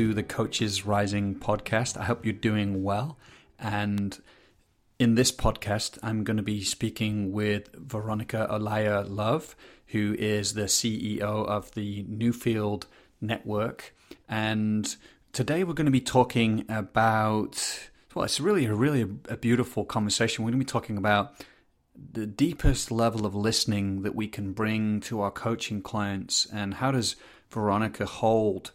to the Coaches Rising podcast. I hope you're doing well. And in this podcast, I'm going to be speaking with Veronica Olaya Love, who is the CEO of the Newfield Network. And today we're going to be talking about, well, it's really a really a beautiful conversation. We're going to be talking about the deepest level of listening that we can bring to our coaching clients and how does Veronica hold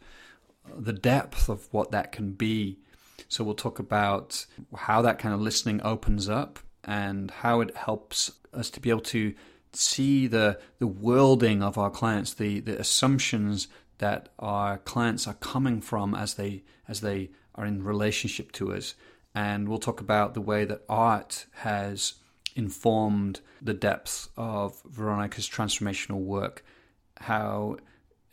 the depth of what that can be. So we'll talk about how that kind of listening opens up and how it helps us to be able to see the the worlding of our clients, the the assumptions that our clients are coming from as they as they are in relationship to us. And we'll talk about the way that art has informed the depth of Veronica's transformational work, how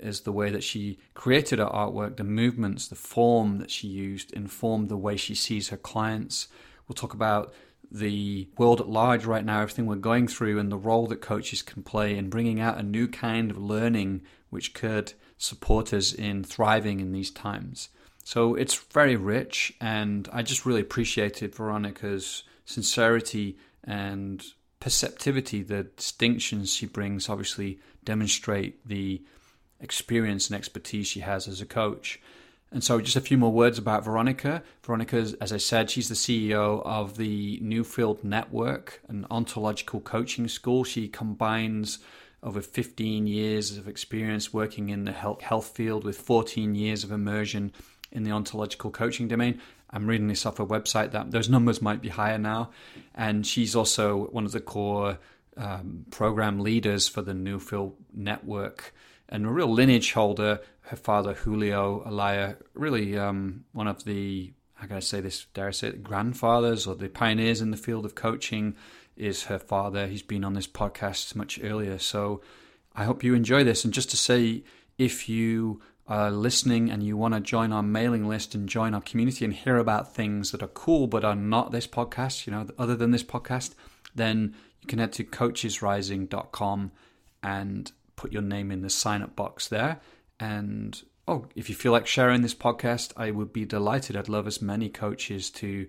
is the way that she created her artwork, the movements, the form that she used informed the way she sees her clients. We'll talk about the world at large right now, everything we're going through, and the role that coaches can play in bringing out a new kind of learning which could support us in thriving in these times. So it's very rich, and I just really appreciated Veronica's sincerity and perceptivity. The distinctions she brings obviously demonstrate the experience and expertise she has as a coach. And so, just a few more words about Veronica. Veronica, as I said, she's the CEO of the Newfield Network, an ontological coaching school. She combines over 15 years of experience working in the health field with 14 years of immersion in the ontological coaching domain. I'm reading this off her website that those numbers might be higher now. And she's also one of the core um, program leaders for the Newfield Network and a real lineage holder. Her father, Julio Olaya, really um, one of the, how can I say this, dare I say it, grandfathers or the pioneers in the field of coaching is her father. He's been on this podcast much earlier. So I hope you enjoy this. And just to say, if you are listening and you want to join our mailing list and join our community and hear about things that are cool but are not this podcast, you know, other than this podcast, then you can head to coachesrising.com and put your name in the sign up box there. And oh, if you feel like sharing this podcast, I would be delighted. I'd love as many coaches to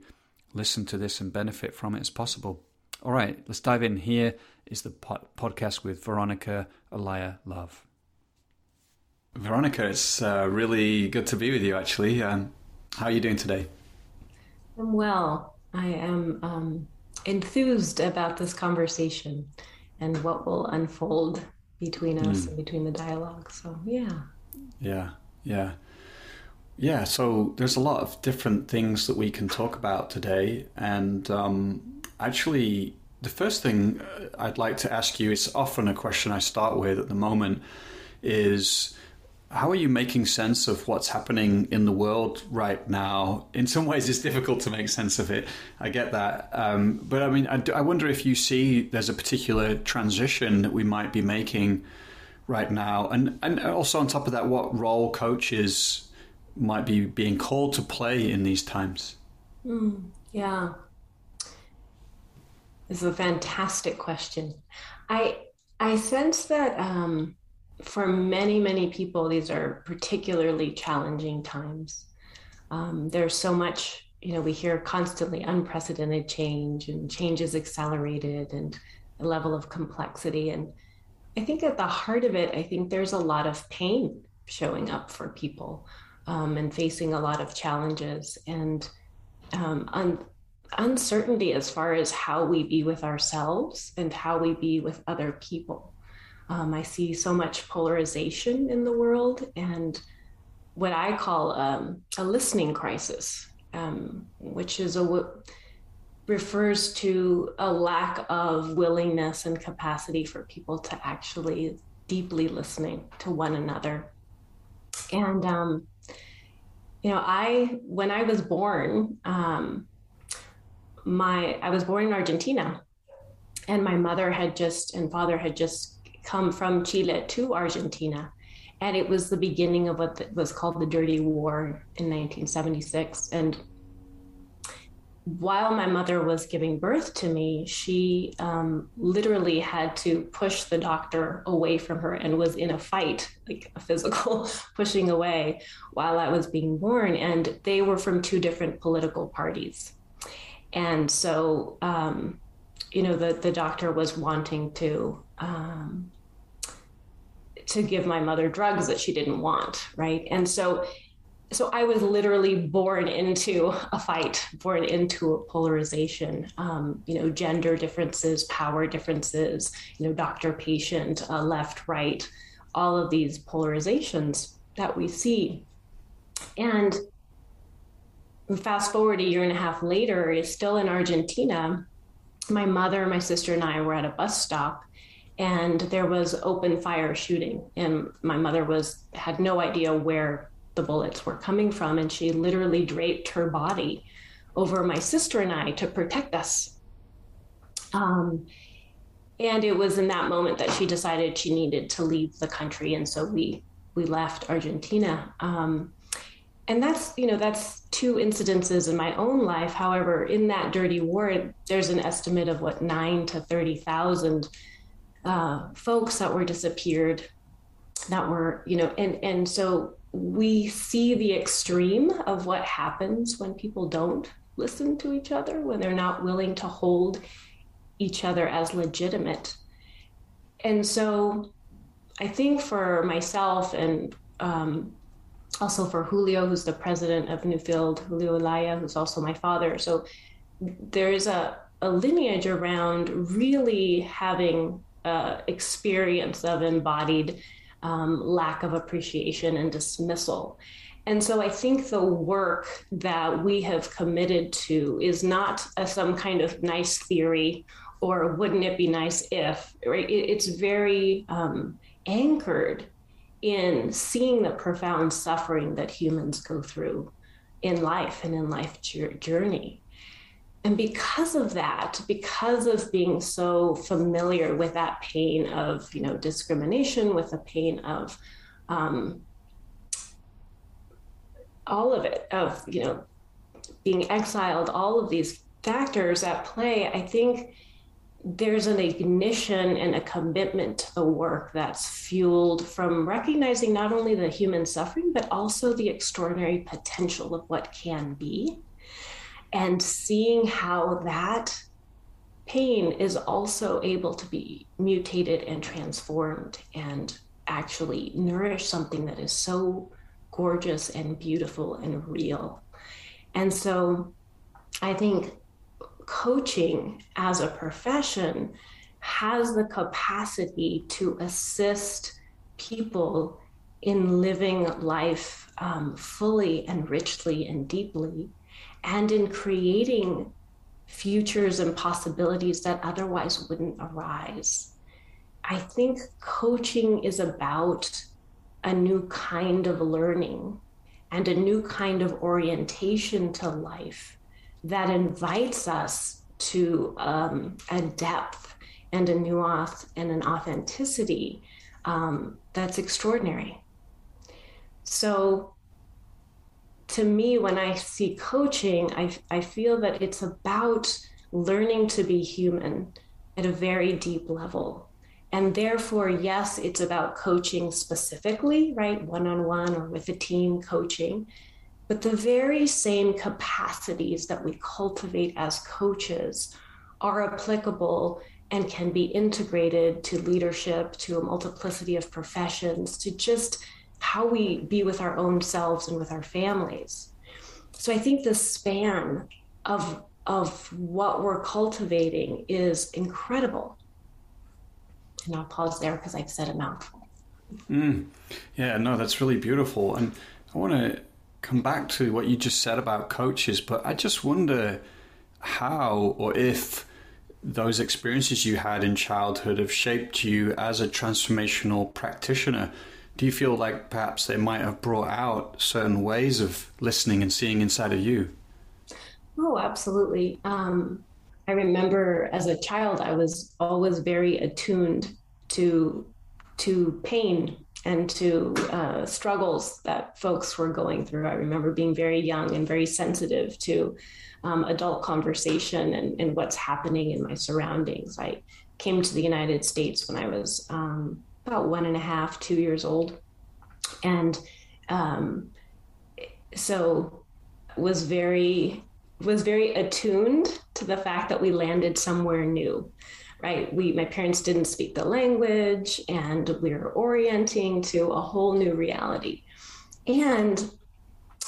listen to this and benefit from it as possible. All right, let's dive in. Here is the podcast with Veronica Olaya Love. Veronica, it's uh, really good to be with you, actually. Um, how are you doing today? I'm well. I am um, enthused about this conversation and what will unfold between us mm. and between the dialogue. So, yeah. Yeah, yeah. Yeah, so there's a lot of different things that we can talk about today. And um, actually, the first thing uh, I'd like to ask you is often a question I start with at the moment is how are you making sense of what's happening in the world right now? In some ways, it's difficult to make sense of it. I get that. Um, but I mean, I, I, wonder if you see there's a particular transition that we might be making right now. And, and also, on top of that, what role coaches might be being called to play in these times? Mm, yeah. This is a fantastic question. I, I sense that. Um, for many, many people, these are particularly challenging times. Um, there's so much, you know, we hear constantly unprecedented change and change is accelerated and a level of complexity. And I think at the heart of it, I think there's a lot of pain showing up for people um, and facing a lot of challenges and um, un- uncertainty as far as how we be with ourselves and how we be with other people. Um, I see so much polarization in the world and what I call um, a listening crisis, um, which is a refers to a lack of willingness and capacity for people to actually deeply listening to one another. And um, you know, I when I was born, um, my I was born in Argentina, and my mother had just and father had just come from Chile to Argentina. And it was the beginning of what was called the Dirty War in 1976. And while my mother was giving birth to me, she um, literally had to push the doctor away from her and was in a fight, like a physical pushing away, while I was being born. And they were from two different political parties. And so, um, you know, the, the doctor was wanting to. Um, to give my mother drugs that she didn't want, right? And so so I was literally born into a fight, born into a polarization. Um, you know, gender differences, power differences. You know, doctor patient, uh, left right, all of these polarizations that we see. And fast forward a year and a half later, is still in Argentina. My mother, my sister, and I were at a bus stop, and there was open fire shooting, and my mother was had no idea where the bullets were coming from. And she literally draped her body over my sister and I to protect us. Um, and it was in that moment that she decided she needed to leave the country. And so we, we left Argentina. Um, and that's, you know, that's two incidences in my own life. However, in that dirty war, there's an estimate of what nine to 30,000 uh, folks that were disappeared that were, you know, and, and so we see the extreme of what happens when people don't listen to each other, when they're not willing to hold each other as legitimate. And so I think for myself and um, also for Julio, who's the president of Newfield, Julio Olaya, who's also my father. So there's a, a lineage around really having uh, experience of embodied um, lack of appreciation and dismissal. And so I think the work that we have committed to is not a, some kind of nice theory or wouldn't it be nice if, right? It, it's very um, anchored in seeing the profound suffering that humans go through in life and in life journey and because of that because of being so familiar with that pain of you know discrimination with the pain of um, all of it of you know being exiled all of these factors at play i think there's an ignition and a commitment to the work that's fueled from recognizing not only the human suffering but also the extraordinary potential of what can be and seeing how that pain is also able to be mutated and transformed and actually nourish something that is so gorgeous and beautiful and real. And so I think coaching as a profession has the capacity to assist people in living life um, fully and richly and deeply and in creating futures and possibilities that otherwise wouldn't arise. I think coaching is about a new kind of learning and a new kind of orientation to life that invites us to um, a depth and a nuance and an authenticity um, that's extraordinary. So, to me, when I see coaching, I, I feel that it's about learning to be human at a very deep level. And therefore, yes, it's about coaching specifically, right? One on one or with a team coaching. But the very same capacities that we cultivate as coaches are applicable and can be integrated to leadership, to a multiplicity of professions, to just how we be with our own selves and with our families. So I think the span of of what we're cultivating is incredible. And I'll pause there because I've said a mouthful. Mm. Yeah, no, that's really beautiful. And I want to come back to what you just said about coaches, but I just wonder how or if those experiences you had in childhood have shaped you as a transformational practitioner do you feel like perhaps they might have brought out certain ways of listening and seeing inside of you? Oh, absolutely. Um, I remember as a child, I was always very attuned to to pain and to uh, struggles that folks were going through. I remember being very young and very sensitive to um, adult conversation and, and, what's happening in my surroundings. I came to the United States when I was um, about one and a half, two years old, and um, so was very was very attuned to the fact that we landed somewhere new right? We my parents didn't speak the language and we were orienting to a whole new reality. And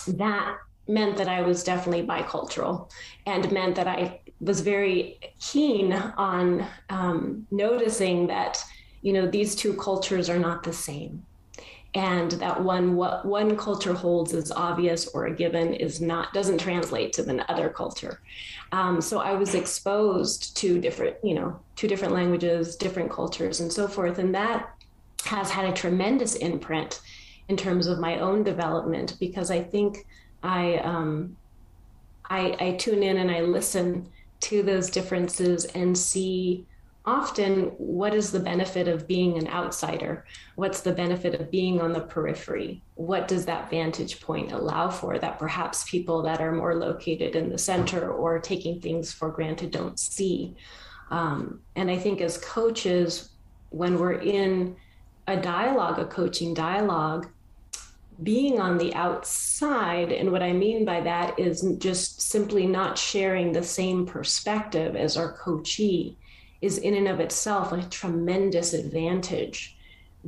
that meant that i was definitely bicultural and meant that i was very keen on um, noticing that you know these two cultures are not the same. And that one what one culture holds as obvious or a given is not doesn't translate to the other culture. Um, so i was exposed to different you know two different languages different cultures and so forth. And that has had a tremendous imprint in terms of my own development because i think i um, I, I tune in and i listen to those differences and see often what is the benefit of being an outsider? What's the benefit of being on the periphery? What does that vantage point allow for that perhaps people that are more located in the center or taking things for granted don't see? Um, and i think as coaches when we're in a dialogue a coaching dialogue being on the outside and what i mean by that is just simply not sharing the same perspective as our coachee is in and of itself a tremendous advantage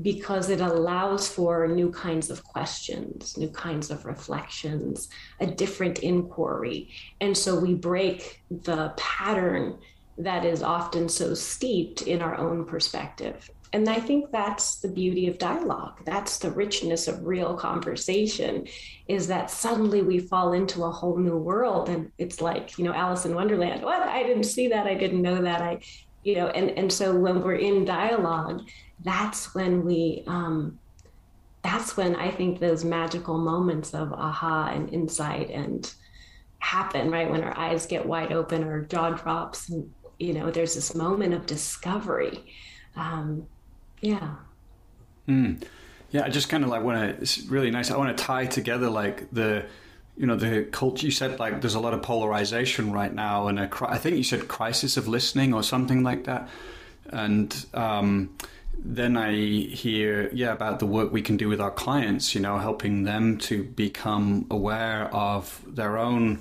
because it allows for new kinds of questions, new kinds of reflections, a different inquiry. And so we break the pattern that is often so steeped in our own perspective. And I think that's the beauty of dialogue. That's the richness of real conversation is that suddenly we fall into a whole new world. And it's like, you know, Alice in Wonderland. What? I didn't see that. I didn't know that. I you know and and so when we're in dialogue that's when we um that's when i think those magical moments of aha and insight and happen right? When our eyes get wide open or jaw drops and you know there's this moment of discovery. Um yeah. Mm. yeah i just kind of like want to it's really nice i want to tie together like the you know the culture you said like there's a lot of polarization right now and a, I think you said crisis of listening or something like that. And um, then I hear yeah about the work we can do with our clients you know helping them to become aware of their own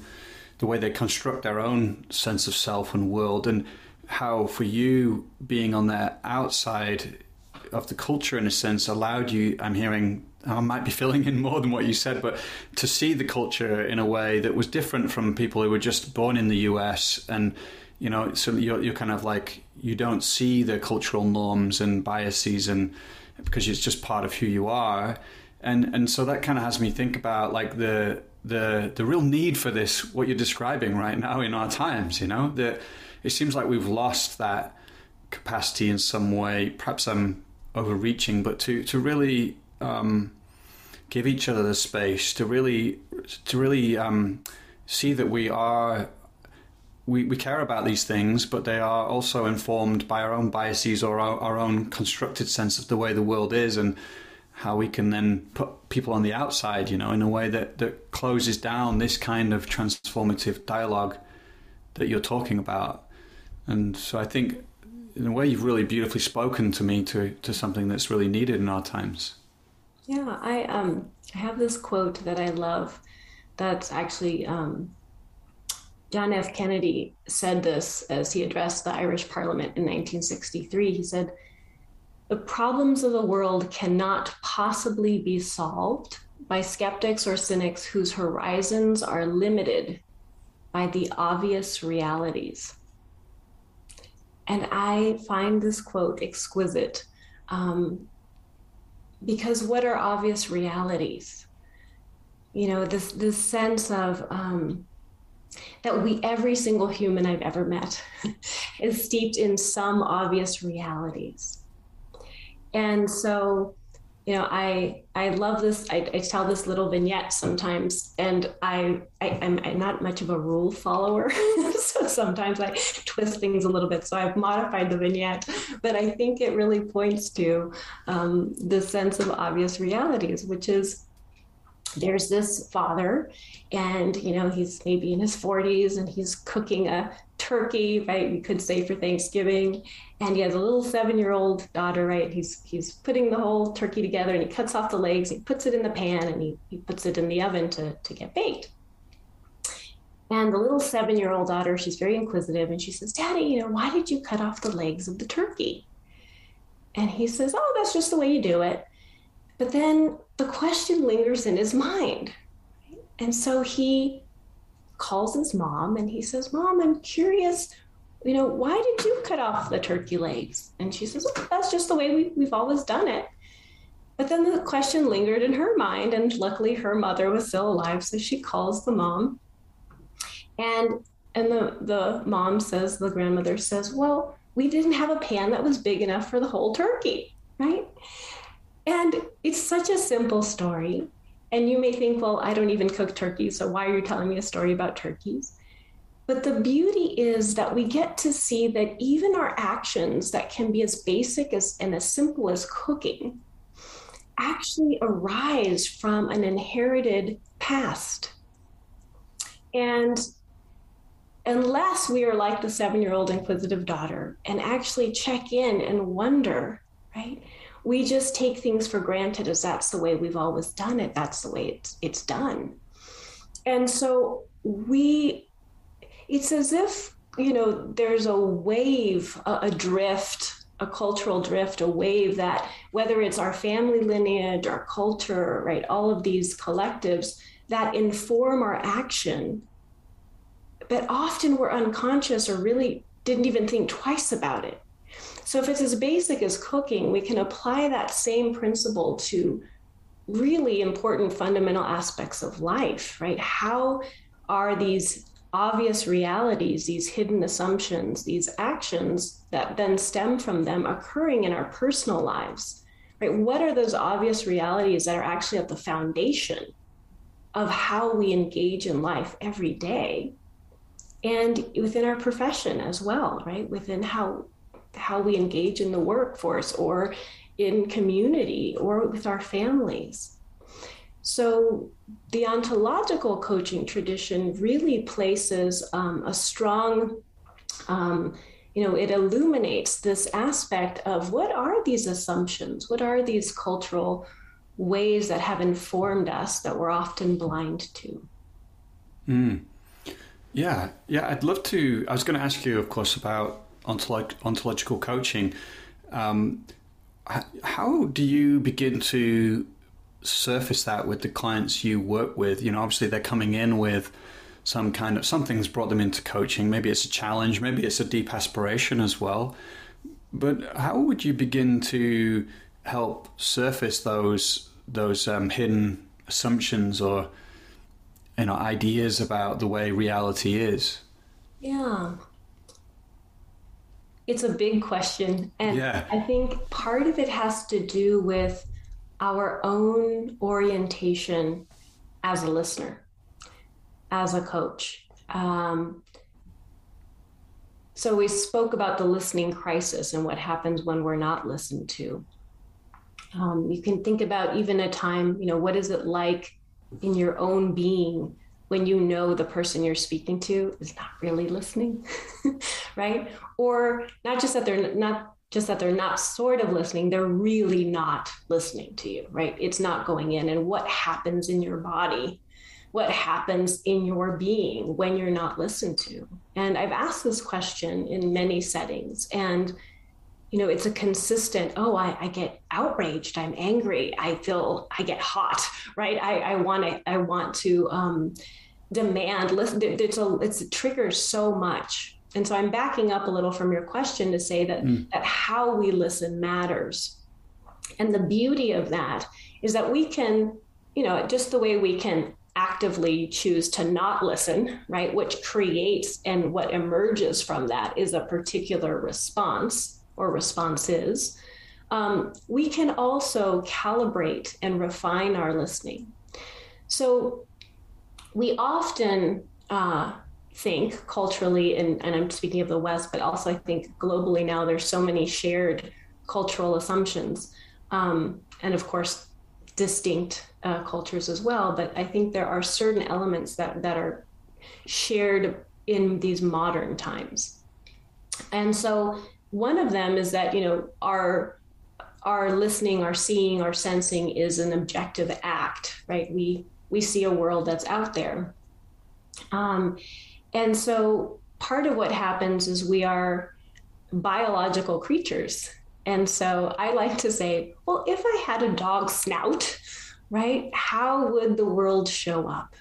the way they construct their own sense of self and world. And how for you being on the outside of the culture in a sense allowed you I'm hearing I might be filling in more than what you said, but to see the culture in a way that was different from people who were just born in the US and you know, so you're, you're kind of like you don't see the cultural norms and biases and because it's just part of who you are, and and so that kind of has me think about like the the the real need for this what you're describing right now in our times. You know, that it seems like we've lost that capacity in some way. Perhaps I'm overreaching, but to to really um, give each other the space to really to really um, see that we are we, we care about these things, but they are also informed by our own biases or our, our own constructed sense of the way the world is and how we can then put people on the outside, you know, in a way that, that closes down this kind of transformative dialogue that you're talking about. And so I think in a way you've really beautifully spoken to me to, to something that's really needed in our times. Yeah, I um have this quote that I love. That's actually um, John F. Kennedy said this as he addressed the Irish Parliament in 1963. He said, "The problems of the world cannot possibly be solved by skeptics or cynics whose horizons are limited by the obvious realities." And I find this quote exquisite. Um, because what are obvious realities? You know this this sense of um, that we every single human i've ever met is steeped in some obvious realities. And so you know, I I love this. I, I tell this little vignette sometimes, and I, I am not much of a rule follower, so sometimes I twist things a little bit. So I've modified the vignette, but I think it really points to um, the sense of obvious realities, which is there's this father and you know he's maybe in his 40s and he's cooking a turkey right you could say for thanksgiving. And he has a little seven year old daughter right he's he's putting the whole turkey together and he cuts off the legs he puts it in the pan and he, he puts it in the oven to, to get baked. And the little seven year old daughter she's very inquisitive and she says daddy you know why did you cut off the legs of the turkey? And he says oh that's just the way you do it. But then the question lingers in his mind. And so he calls his mom and he says, Mom, I'm curious, you know, why did you cut off the turkey legs? And she says, That's just the way we, we've always done it. But then the question lingered in her mind, and luckily her mother was still alive, so she calls the mom. And and the, the mom says, the grandmother says, Well, we didn't have a pan that was big enough for the whole turkey, right? And it's such a simple story. And you may think, well, I don't even cook turkeys, so why are you telling me a story about turkeys? But the beauty is that we get to see that even our actions that can be as basic as and as simple as cooking actually arise from an inherited past. And unless we are like the seven year old inquisitive daughter and actually check in and wonder, right? We just take things for granted as that's the way we've always done it. That's the way it's it's done. And so we it's as if you know there's a wave a, a drift a cultural drift a wave that whether it's our family lineage our culture right all of these collectives that inform our action but often we're unconscious or really didn't even think twice about it so if it's as basic as cooking, we can apply that same principle to really important fundamental aspects of life, right? How are these obvious realities, these hidden assumptions, these actions that then stem from them occurring in our personal lives? Right? What are those obvious realities that are actually at the foundation of how we engage in life every day? And within our profession as well, right? Within how how we engage in the workforce or in community or with our families. So, the ontological coaching tradition really places um, a strong, um, you know, it illuminates this aspect of what are these assumptions? What are these cultural ways that have informed us that we're often blind to? Mm. Yeah, yeah, I'd love to. I was going to ask you, of course, about ontolog- ontological coaching. Um, how do you begin to surface that with the clients you work with? You know, obviously they're coming in with some kind of something's brought them into coaching. Maybe it's a challenge, maybe it's a deep aspiration as well. But how would you begin to help surface those those um, hidden assumptions or you know ideas about the way reality is? Yeah, it's a big question. And yeah. I think part of it has to do with our own orientation as a listener, as a coach. Um, so we spoke about the listening crisis and what happens when we're not listened to. Um, you can think about even a time, you know, what is it like in your own being when you know the person you're speaking to is not really listening, right? Or not just that they're not just that they're not sort of listening, they're really not listening to you, right? It's not going in. And what happens in your body? What happens in your being when you're not listened to? And I've asked this question in many settings. And you know, it's a consistent, oh, I, I, get outraged, I'm angry, I feel, I get hot, right? I, I want to, I want to um, demand, listen, it's a, it's a triggers so much. And so I'm backing up a little from your question to say that, mm. that how we listen matters. And the beauty of that is that we can, you know, just the way we can actively choose to not listen, right, which creates and what emerges from that is a particular response or responses. um, we can also calibrate and refine our listening. So we often uh, think culturally, and, and I'm speaking of the West, but also I think globally now there's so many shared cultural assumptions. Um, and of course, distinct uh, cultures as well. But I think there are certain elements that, that are shared in these modern times. And so one of them is that, you know, our our listening, our seeing, our sensing is an objective act, right? We we see a world that's out there. Um, and so part of what happens is we are biological creatures. And so I like to say, well, if I had a dog snout, right, how would the world show up?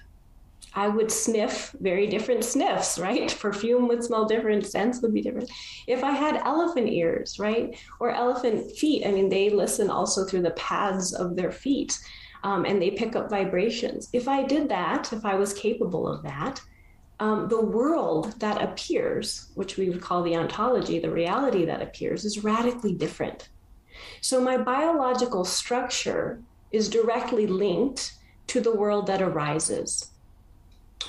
I would sniff very different sniffs, right? Perfume would smell different, scents would be different. If I had elephant ears, right? Or elephant feet, I mean, they listen also through the pads of their feet um, and they pick up vibrations. If I did that, if I was capable of that, um, the world that appears, which we would call the ontology, the reality that appears, is radically different. So my biological structure is directly linked to the world that arises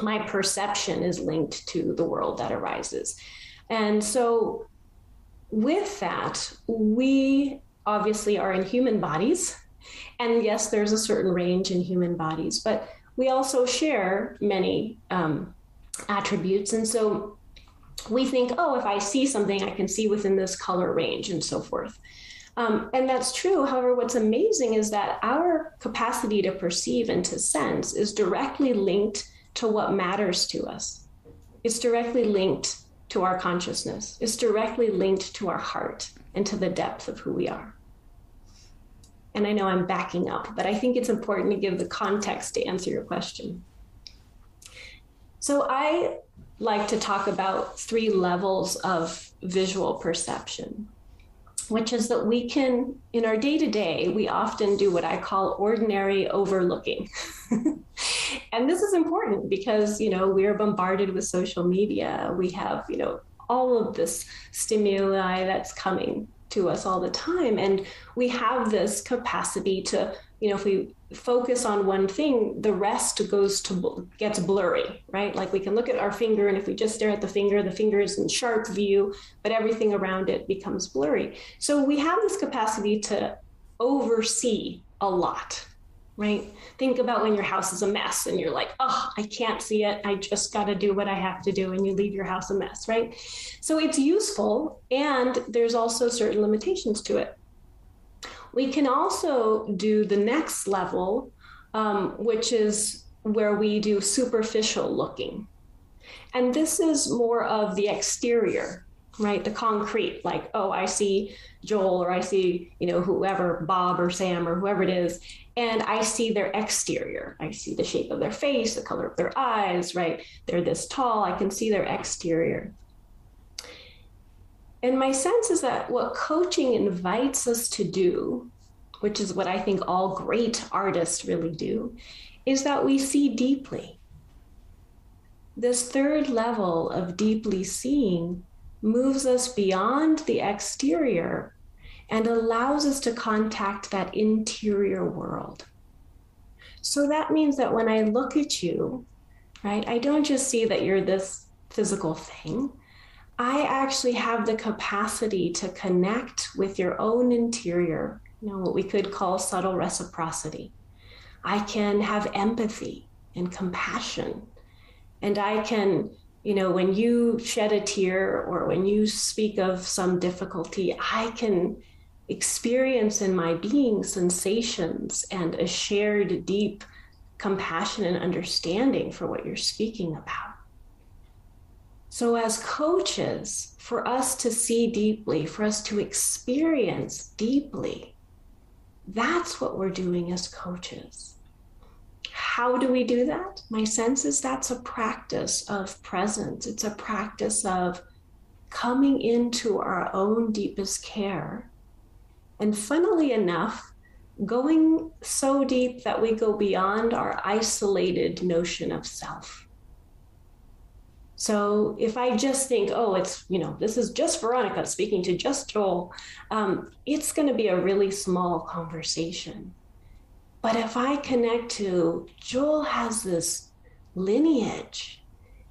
my perception is linked to the world that arises. And so, with that, we obviously are in human bodies. And yes, there's a certain range in human bodies, but we also share many um, attributes. And so we think, oh, if I see something, I can see within this color range and so forth. Um, and that's true. However, what's amazing is that our capacity to perceive and to sense is directly linked to what matters to us. It's directly linked to our consciousness, it's directly linked to our heart and to the depth of who we are. And I know I'm backing up, but I think it's important to give the context to answer your question. So I like to talk about three levels of visual perception which is that we can, in our day to day, we often do what I call ordinary overlooking. and this is important because, you know, we're bombarded with social media. We have, you know, all of this stimuli that's coming to us all the time. And we have this capacity to, you know, if we focus on one thing, the rest goes to gets blurry, right? Like we can look at our finger, and if we just stare at the finger, the finger is in sharp view, but everything around it becomes blurry. So we have this capacity to oversee a lot, right? Think about when your house is a mess and you're like, oh, I can't see it. I just got to do what I have to do. And you leave your house a mess, right? So it's useful. And there's also certain limitations to it. We can also do the next level, um, which is where we do superficial looking. And this is more of the exterior, right? The concrete, like, oh, I see Joel or I see, you know, whoever, Bob or Sam or whoever it is, and I see their exterior. I see the shape of their face, the color of their eyes, right? They're this tall, I can see their exterior. And my sense is that what coaching invites us to do, which is what I think all great artists really do, is that we see deeply. This third level of deeply seeing moves us beyond the exterior and allows us to contact that interior world. So that means that when I look at you, right, I don't just see that you're this physical thing. I actually have the capacity to connect with your own interior, you know, what we could call subtle reciprocity. I can have empathy and compassion. And I can, you know, when you shed a tear or when you speak of some difficulty, I can experience in my being sensations and a shared deep compassion and understanding for what you're speaking about. So, as coaches, for us to see deeply, for us to experience deeply, that's what we're doing as coaches. How do we do that? My sense is that's a practice of presence. It's a practice of coming into our own deepest care. And funnily enough, going so deep that we go beyond our isolated notion of self So if I just think, oh, it's, you know, this is just Veronica speaking to just Joel, um, it's going to be a really small conversation. But if I connect to Joel has this lineage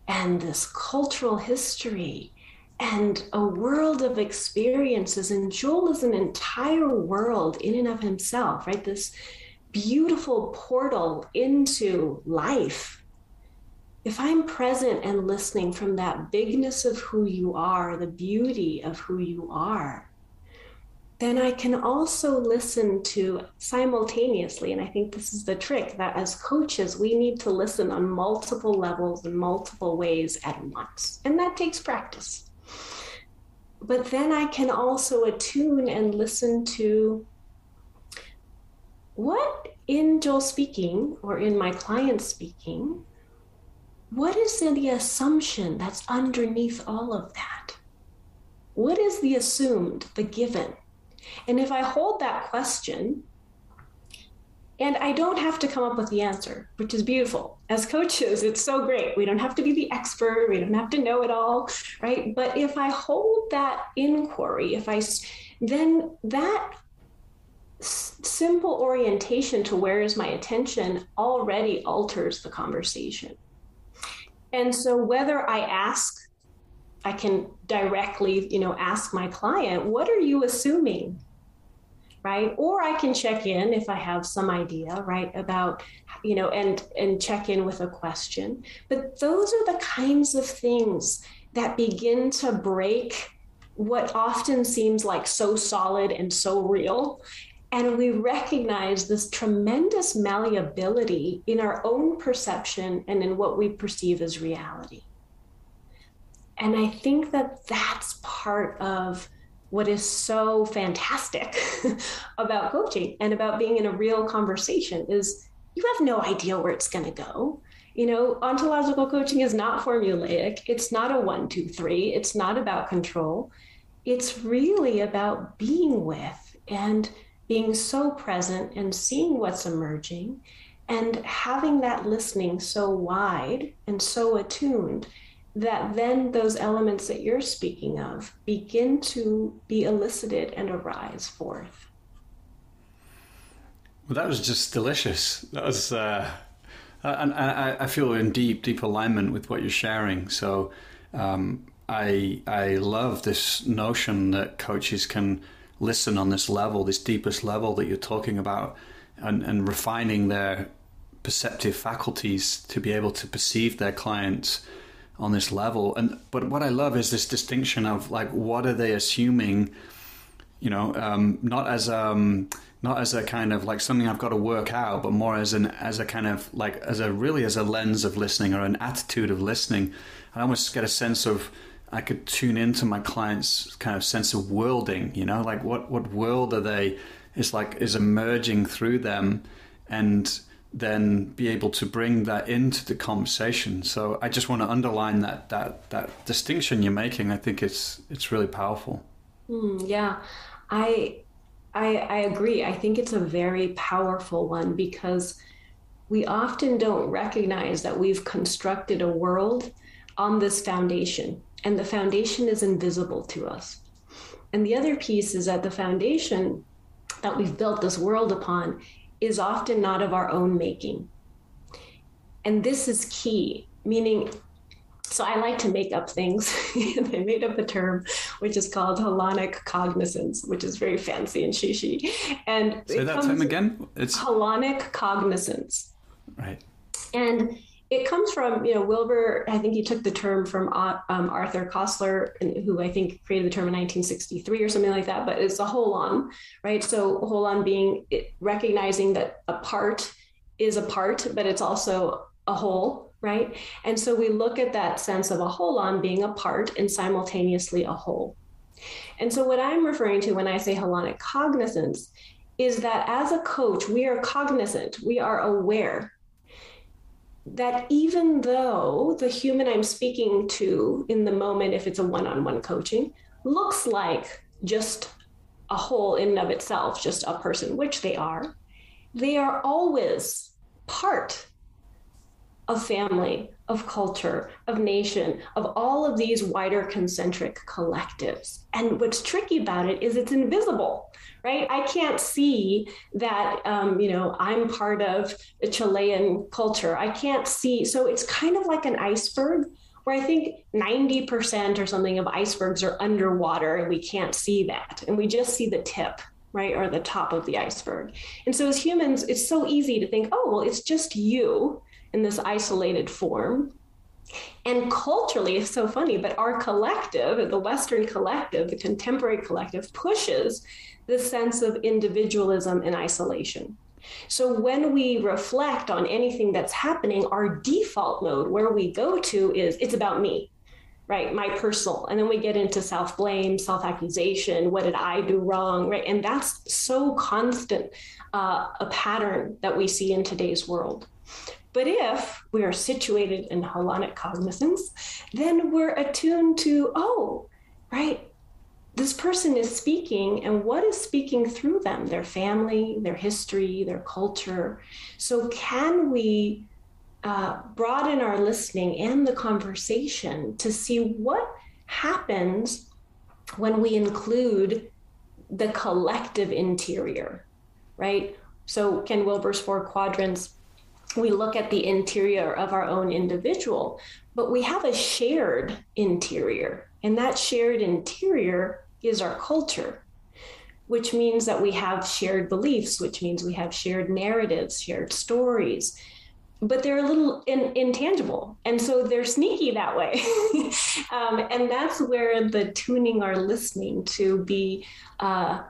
and this cultural history and a world of experiences, and Joel is an entire world in and of himself, right? This beautiful portal into life if I'm present and listening from that bigness of who you are, the beauty of who you are, then I can also listen to simultaneously. And I think this is the trick that as coaches, we need to listen on multiple levels and multiple ways at once. And that takes practice. But then I can also attune and listen to what in Joel speaking or in my client speaking what is the assumption that's underneath all of that? What is the assumed, the given? And if I hold that question, and I don't have to come up with the answer, which is beautiful. As coaches, it's so great. We don't have to be the expert, we don't have to know it all, right? But if I hold that inquiry, if I then that simple orientation to where is my attention already alters the conversation. And so whether I ask, I can directly, you know, ask my client, what are you assuming? Right? Or I can check in if I have some idea, right, about, you know, and and check in with a question. But those are the kinds of things that begin to break what often seems like so solid and so real and we recognize this tremendous malleability in our own perception and in what we perceive as reality. And I think that that's part of what is so fantastic about coaching and about being in a real conversation is you have no idea where it's going to go. You know, ontological coaching is not formulaic. It's not a one, two, three. It's not about control. It's really about being with and being so present and seeing what's emerging and having that listening so wide and so attuned that then those elements that you're speaking of begin to be elicited and arise forth. Well, that was just delicious. That was, uh, and I, I feel in deep, deep alignment with what you're sharing. So, um, I I love this notion that coaches can listen on this level, this deepest level that you're talking about, and, and refining their perceptive faculties to be able to perceive their clients on this level. And but what I love is this distinction of like what are they assuming, you know, um, not as um, not as a kind of like something I've got to work out, but more as an as a kind of like as a really as a lens of listening or an attitude of listening. I almost get a sense of I could tune into my client's kind of sense of worlding, you know, like what, what world are they is like is emerging through them and then be able to bring that into the conversation. So I just want to underline that that that distinction you're making. I think it's it's really powerful. Mm, yeah, I, I I agree. I think it's a very powerful one because we often don't recognize that we've constructed a world on this foundation and the foundation is invisible to us. And the other piece is that the foundation that we've built this world upon is often not of our own making. And this is key, meaning, so I like to make up things. I made up a term which is called holonic cognizance, which is very fancy and shishi. And say that time again. It's holonic cognizance. Right. And it comes from you know Wilber. I think he took the term from uh, um, Arthur Koestler, who I think created the term in 1963 or something like that. But it's a holon, right? So holon being recognizing that a part is a part, but it's also a whole, right? And so we look at that sense of a holon being a part and simultaneously a whole. And so what I'm referring to when I say holonic cognizance is that as a coach, we are cognizant, we are aware that even though the human I'm speaking to in the moment, if it's a one on one coaching, looks like just a whole in and of itself, just a person, which they are, they are always part of family, of culture, of nation, of all of these wider concentric collectives. And what's tricky about it is it's invisible, right? I can't see that, um, you know, I'm part of a Chilean culture. I can't see. So it's kind of like an iceberg where I think 90% or something of icebergs are underwater and we can't see that. And we just see the tip right, or the top of the iceberg. And so as humans, it's so easy to think, oh, well, it's just you in this isolated form. And culturally, it's so funny, but our collective, the Western collective, the contemporary collective, pushes this sense of individualism and isolation. So when we reflect on anything that's happening, our default mode where we go to is it's about me right? My personal. And then we get into self-blame self-accusation what did i do wrong right? And that's so constant uh, a pattern that we see in today's world but if we are situated in holonic cognizance then we're attuned to oh right this person is speaking and what is speaking through them their family their history their culture so can we uh, broaden our listening and the conversation to see what happens when we include the collective interior, right? So, Ken Wilber's four quadrants, we look at the interior of our own individual, but we have a shared interior. And that shared interior is our culture, which means that we have shared beliefs, which means we have shared narratives, shared stories, but they're a little in, intangible and so they're sneaky that way um, and that's where the tuning our listening to be uh,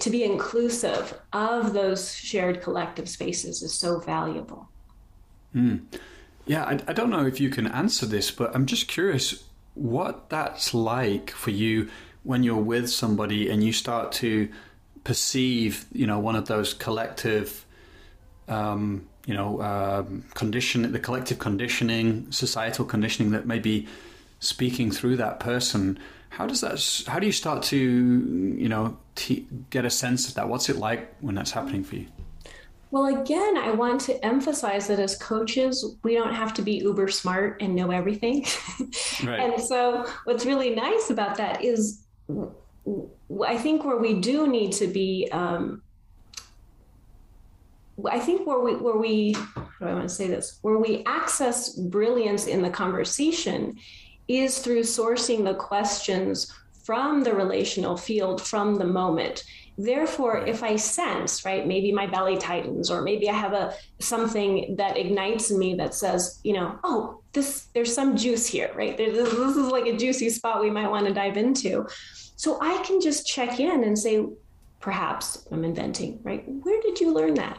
to be inclusive of those shared collective spaces is so valuable mm. yeah I, I don't know if you can answer this but i'm just curious what that's like for you when you're with somebody and you start to perceive you know one of those collective um, you know, um, condition, the collective conditioning, societal conditioning that may be speaking through that person. How does that? How do you start to, you know, t- get a sense of that? What's it like when that's happening for you? Well, again, I want to emphasize that as coaches, we don't have to be uber smart and know everything. Right. and so, what's really nice about that is, I think where we do need to be um, I think where we where we how do I want to say this where we access brilliance in the conversation is through sourcing the questions from the relational field from the moment. Therefore if i sense right maybe my belly tightens or maybe i have a something that ignites in me that says you know oh this there's some juice here right? This, this is like a juicy spot we might want to dive into. So i can just check in and say perhaps i'm inventing right? Where did you learn that?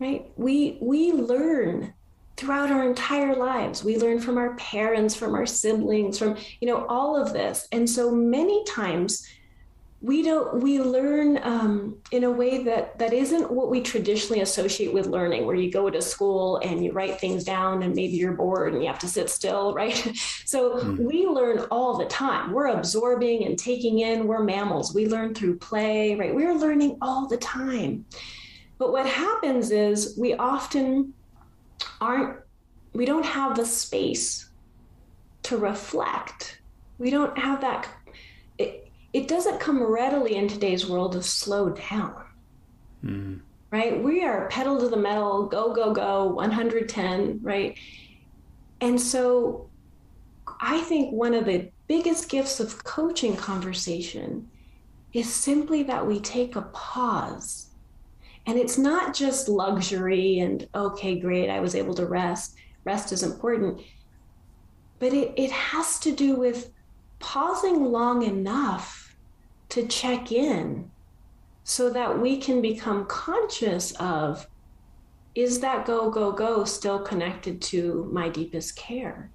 Right? We we learn throughout our entire lives. We learn from our parents, from our siblings, from you know all of this, and so many times we don't we learn um, in a way that that isn't what we traditionally associate with learning where you go to school and you write things down and maybe you're bored and you have to sit still right? So mm. we learn all the time. We're absorbing and taking in. We're mammals. We learn through play right? We're learning all the time. But what happens is we often aren't, we don't have the space to reflect. We don't have that. It, it doesn't come readily in today's world to slow down. Mm. Right? We are pedal to the metal, go, go, go, 110, right? And so I think one of the biggest gifts of coaching conversation is simply that we take a pause and it's not just luxury and, okay, great, I was able to rest. Rest is important. But it, it has to do with pausing long enough to check in so that we can become conscious of is that go, go, go still connected to my deepest care?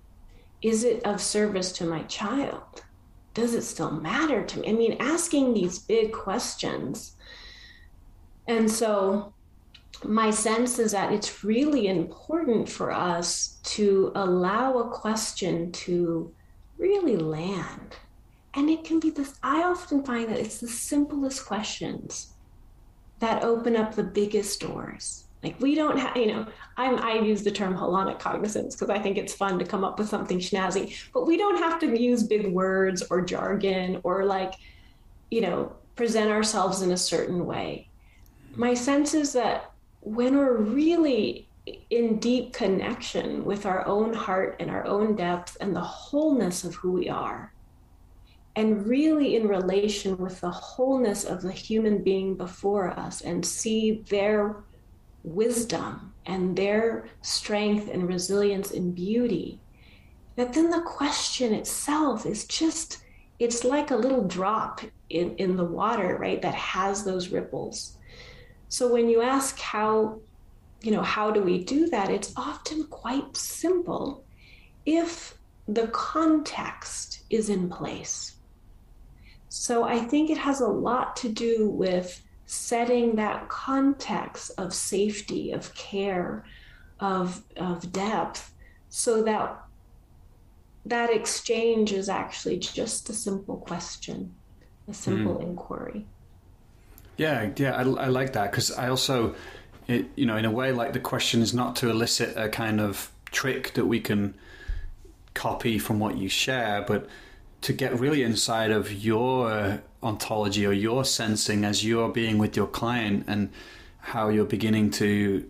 Is it of service to my child? Does it still matter to me? I mean, asking these big questions and so my sense is that it's really important for us to allow a question to really land. And it can be this, I often find that it's the simplest questions that open up the biggest doors. Like we don't have, you know, I'm, I use the term holonic cognizance because I think it's fun to come up with something snazzy, but we don't have to use big words or jargon or like, you know, present ourselves in a certain way. My sense is that when we're really in deep connection with our own heart and our own depth and the wholeness of who we are, and really in relation with the wholeness of the human being before us and see their wisdom and their strength and resilience and beauty, that then the question itself is just, it's like a little drop in, in the water, right, that has those ripples. So when you ask how, you know, how do we do that, it's often quite simple if the context is in place. So I think it has a lot to do with setting that context of safety, of care, of, of depth, so that that exchange is actually just a simple question, a simple mm. inquiry. Yeah, yeah, I, I like that because I also, it, you know, in a way, like the question is not to elicit a kind of trick that we can copy from what you share, but to get really inside of your ontology or your sensing as you're being with your client and how you're beginning to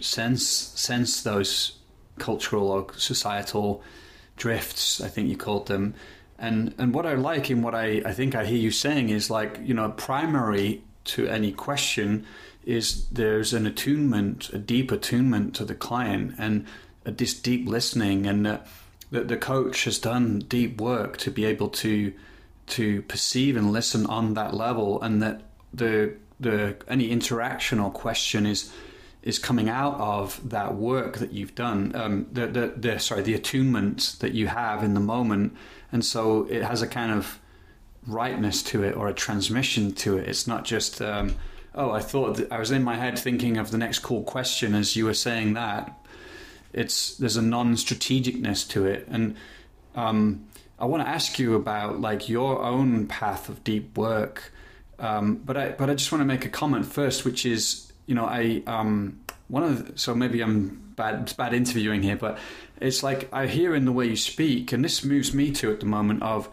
sense sense those cultural or societal drifts I think you called them. And and what I like in what I, I think I hear you saying is like you know primary to any question is there's an attunement a deep attunement to the client and a, this deep listening and uh, the, the coach has done deep work to be able to to perceive and listen on that level, and that the the any interaction or question is is coming out of that work that you've done. Um, the, the the sorry the attunement that you have in the moment, and so it has a kind of rightness to it or a transmission to it. It's not just um, oh I thought I was in my head thinking of the next cool question as you were saying that. It's there's a non-strategicness to it, and um, I want to ask you about like your own path of deep work, um, but I but I just want to make a comment first, which is you know I um, one of the, so maybe I'm bad bad interviewing here, but it's like I hear in the way you speak, and this moves me to at the moment of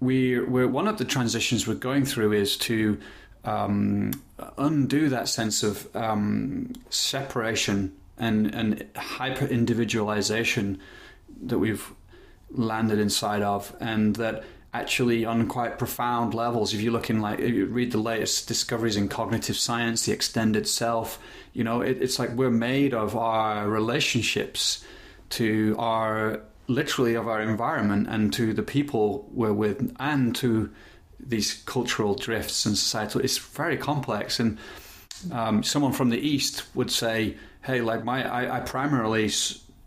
we we're one of the transitions we're going through is to um, undo that sense of um, separation and and hyper individualization that we've landed inside of, and that actually on quite profound levels if you look in like you read the latest discoveries in cognitive science the extended self you know it, it's like we're made of our relationships to our literally of our environment and to the people we're with and to these cultural drifts and societal it's very complex. And um, someone from the east would say hey like my i, I primarily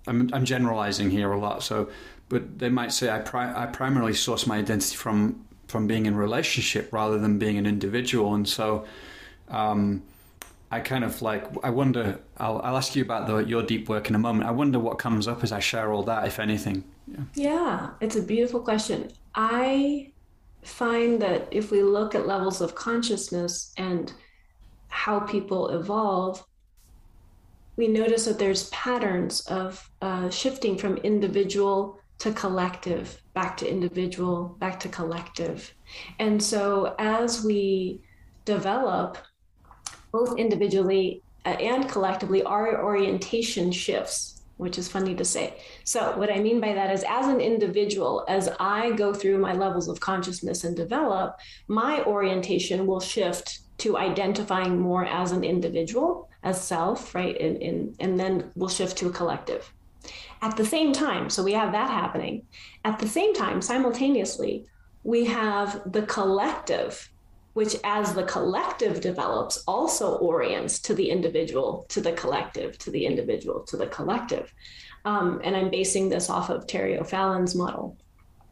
I'm, I'm generalizing here a lot so but they might say I, pri- I primarily source my identity from from being in relationship rather than being an individual, and so um, I kind of like I wonder. I'll, I'll ask you about the, your deep work in a moment. I wonder what comes up as I share all that, if anything. Yeah. yeah, it's a beautiful question. I find that if we look at levels of consciousness and how people evolve, we notice that there's patterns of uh, shifting from individual to collective, back to individual, back to collective. And so as we develop, both individually uh, and collectively, our orientation shifts, which is funny to say. So, what I mean by that is, as an individual, as I go through my levels of consciousness and develop, my orientation will shift to identifying more as an individual, as self, right? And, and, and then we'll shift to a collective. At the same time, so we have that happening. At the same time, simultaneously, we have the collective, which as the collective develops, also orients to the individual, to the collective, to the individual, to the collective. Um, and I'm basing this off of Terry O'Fallon's model.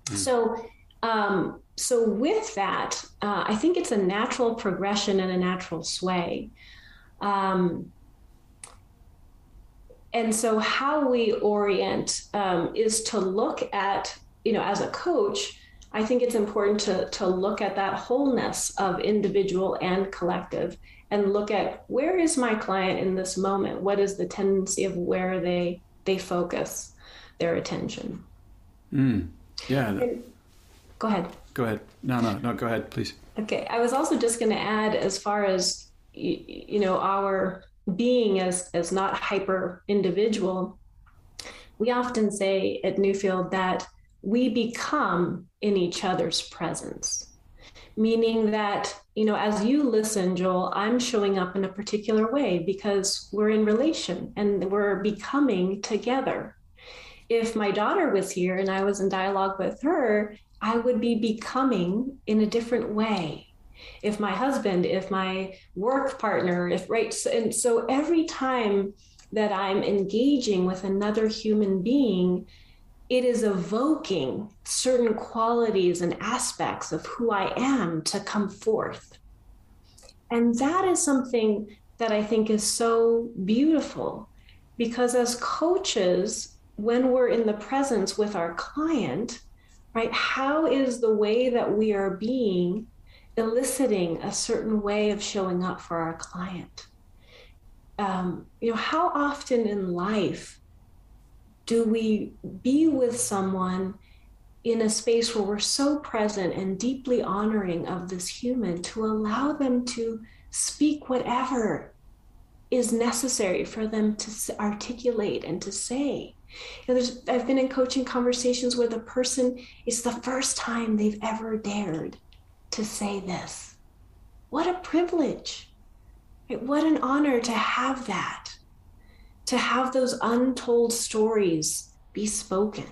Mm. So, um, so with that, uh, I think it's a natural progression and a natural sway. Um, and so how we orient um, is to look at you know as a coach I think it's important to, to look at that wholeness of individual and collective and look at where is my client in this moment? What is the tendency of where they they focus their attention? Mm. Yeah. And, go ahead. Go ahead. No, no, no. Go ahead, please. Okay. I was also just going to add, as far as you, you know, our being as as not hyper individual. We often say at Newfield that we become in each other's presence. Meaning that you know as you listen joel i'm showing up in a particular way because we're in relation and we're becoming together. If my daughter was here and i was in dialogue with her i would be becoming in a different way. If my husband if my work partner if right and so every time that i'm engaging with another human being it is evoking certain qualities and aspects of who I am to come forth. And that is something that I think is so beautiful because as coaches, when we're in the presence with our client, right, how is the way that we are being eliciting a certain way of showing up for our client? Um, you know, how often in life do we be with someone in a space where we're so present and deeply honoring of this human to allow them to speak whatever is necessary for them to articulate and to say. You know, I've been in coaching conversations where the person it's the first time they've ever dared to say this. What a privilege! What an honor to have that to have those untold stories be spoken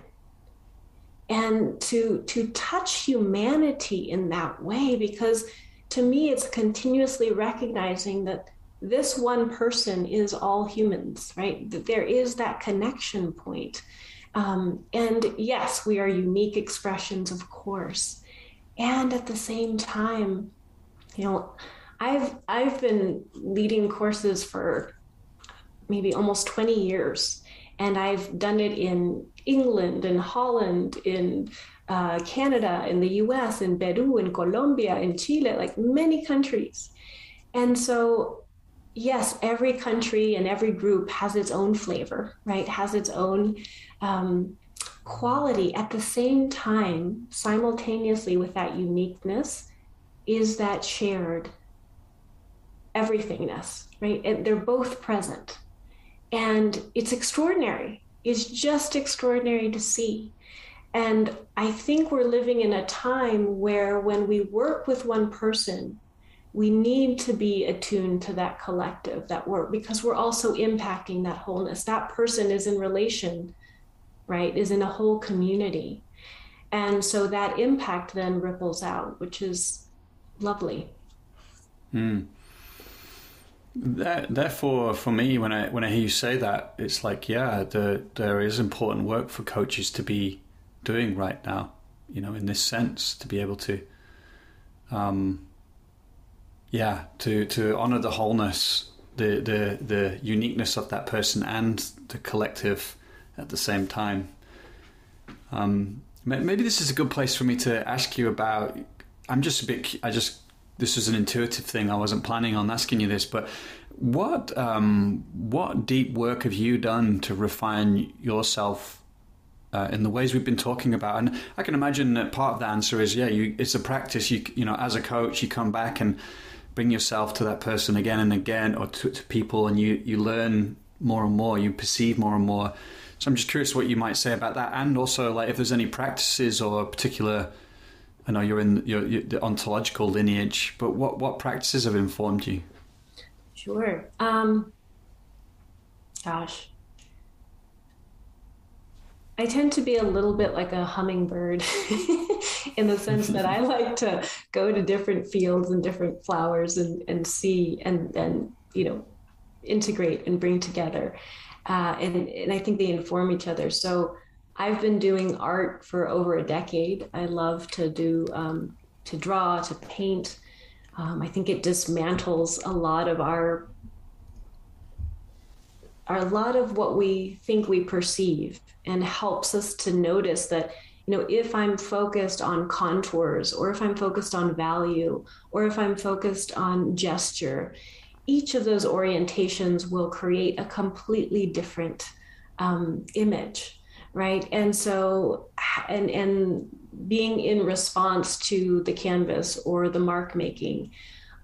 and to to touch humanity in that way because to me it's continuously recognizing that this one person is all humans right? That there is that connection point. Um, and yes we are unique expressions of course. And at the same time you know i've i've been leading courses for maybe almost 20 years. And I've done it in England in Holland, in uh, Canada, in the US, in Peru, in Colombia, in Chile, like many countries. And so, yes, every country and every group has its own flavor, right? Has its own um, quality. At the same time, simultaneously with that uniqueness, is that shared everythingness, right? And they're both present. And it's extraordinary. It's just extraordinary to see. And I think we're living in a time where when we work with one person, we need to be attuned to that collective, that work, because we're also impacting that wholeness. That person is in relation, right, is in a whole community. And so that impact then ripples out, which is lovely. Mm. That, therefore, for me, when I when I hear you say that, it's like, yeah, the, there is important work for coaches to be doing right now. You know, in this sense, to be able to, um, yeah, to to honor the wholeness, the the the uniqueness of that person and the collective at the same time. Um, maybe this is a good place for me to ask you about. I'm just a bit. I just this was an intuitive thing. I wasn't planning on asking you this, but what um, what deep work have you done to refine yourself uh, in the ways we've been talking about? And I can imagine that part of the answer is yeah, you, it's a practice. You you know, as a coach, you come back and bring yourself to that person again and again, or to, to people, and you you learn more and more. You perceive more and more. So I'm just curious what you might say about that, and also like if there's any practices or particular I know you're in your, your, the ontological lineage, but what, what practices have informed you? Sure. Um, gosh. I tend to be a little bit like a hummingbird in the sense that I like to go to different fields and different flowers and, and see and then, you know, integrate and bring together. Uh, and, and I think they inform each other. So I've been doing art for over a decade. I love to do um, to draw, to paint. Um, I think it dismantles a lot of our, our a lot of what we think we perceive and helps us to notice that you know, if I'm focused on contours or if I'm focused on value or if I'm focused on gesture, each of those orientations will create a completely different um, image, right? And so, and and being in response to the canvas or the mark making.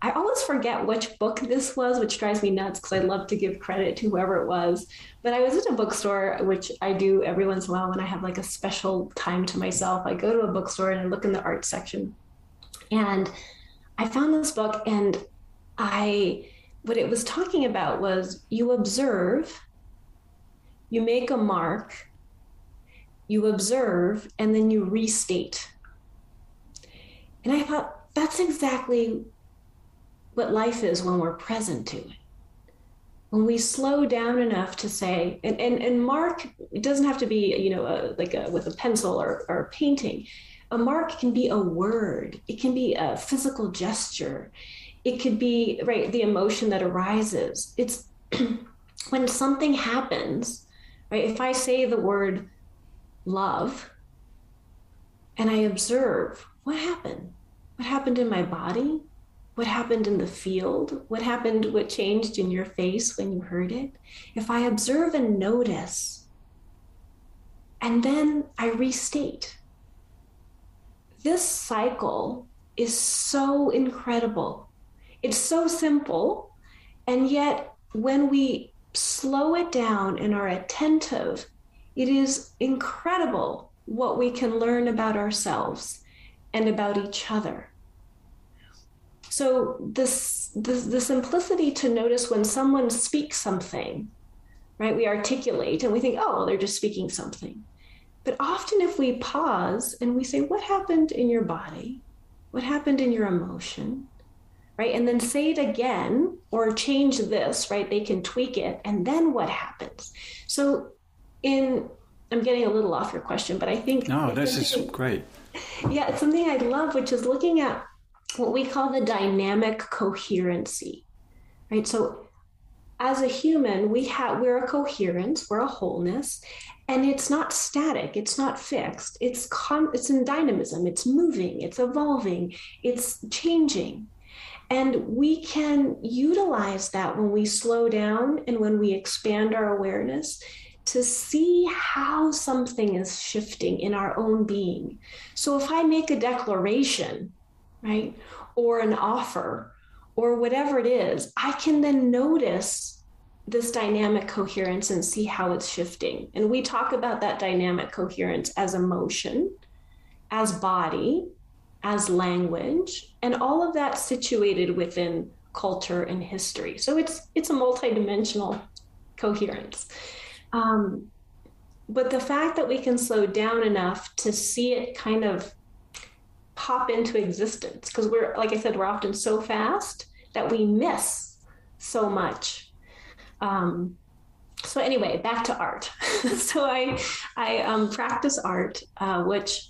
I always forget which book this was, which drives me nuts because I love to give credit to whoever it was. But I was at a bookstore, which I do every once in a while when I have like a special time to myself. I go to a bookstore and I look in the art section. And I found this book, and I, what it was talking about was you observe, you make a mark, you observe, and then you restate. And I thought, that's exactly what life is when we're present to it. When we slow down enough to say, and, and, and mark, it doesn't have to be, you know, a, like a, with a pencil or, or a painting. A mark can be a word, it can be a physical gesture, it could be, right, the emotion that arises. It's when something happens, right? If I say the word love and I observe what happened, what happened in my body, what happened in the field, what happened, what changed in your face when you heard it, if I observe and notice, and then I restate, this cycle is so incredible. It's so simple. And yet, when we slow it down and are attentive, it is incredible what we can learn about ourselves and about each other. So this, the simplicity to notice when someone speaks something, right? We articulate and we think, oh, they're just speaking something. But often if we pause and we say, what happened in your body? What happened in your emotion? Right? And then say it again or change this, right? They can tweak it. And then what happens? So in I'm getting a little off your question, but I think No, this is great. Yeah, it's something I love, which is looking at what we call the dynamic coherency, right? So as a human, we have we're a coherence, we're a wholeness, and it's not static, it's not fixed. It's con- it's in dynamism, it's moving, it's evolving, it's changing. And we can utilize that when we slow down and when we expand our awareness to see how something is shifting in our own being. So if I make a declaration right? Or an offer or whatever it is, I can then notice this dynamic coherence and see how it's shifting. And we talk about that dynamic coherence as emotion, as body, as language, and all of that situated within culture and history. So it's it's a multidimensional coherence. Um, but the fact that we can slow down enough to see it kind of pop into existence because we're like i said we're often so fast that we miss so much. Um, so anyway back to art. So i i um, practice art uh, which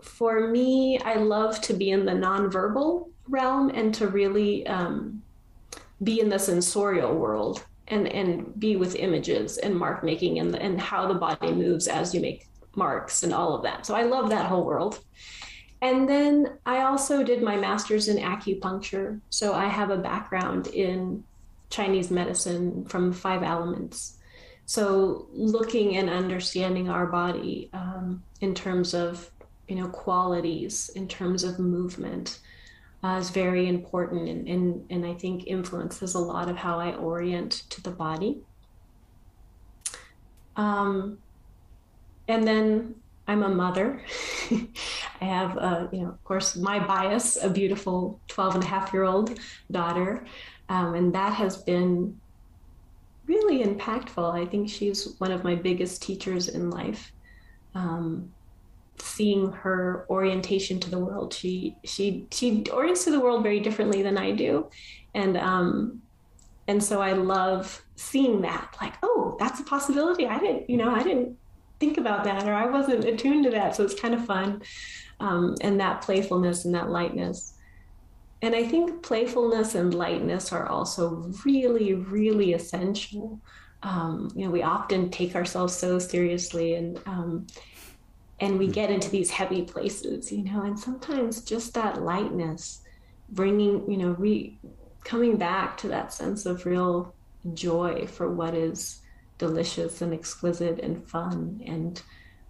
for me i love to be in the nonverbal realm and to really um, be in the sensorial world and and be with images and mark making and and how the body moves as you make marks and all of that so i love that whole world and then I also did my master's in acupuncture. So I have a background in Chinese medicine from five elements. So looking and understanding our body um, in terms of you know qualities, in terms of movement, uh, is very important, and, and and I think influences a lot of how I orient to the body. Um, and then I'm a mother. I have, uh, you know, of course, my bias, a beautiful 12 and a half year old daughter. Um, and that has been really impactful. I think she's one of my biggest teachers in life. Um, seeing her orientation to the world, she she she orients to the world very differently than I do, and um, and so I love seeing that. Like, oh, that's a possibility. I didn't, you know, I didn't think about that or I wasn't attuned to that. So it's kind of fun. Um, and that playfulness and that lightness. And I think playfulness and lightness are also really, really essential. Um, you know, we often take ourselves so seriously, and um, and we get into these heavy places you know and sometimes just that lightness bringing you know re coming back to that sense of real joy for what is delicious and exquisite and fun. And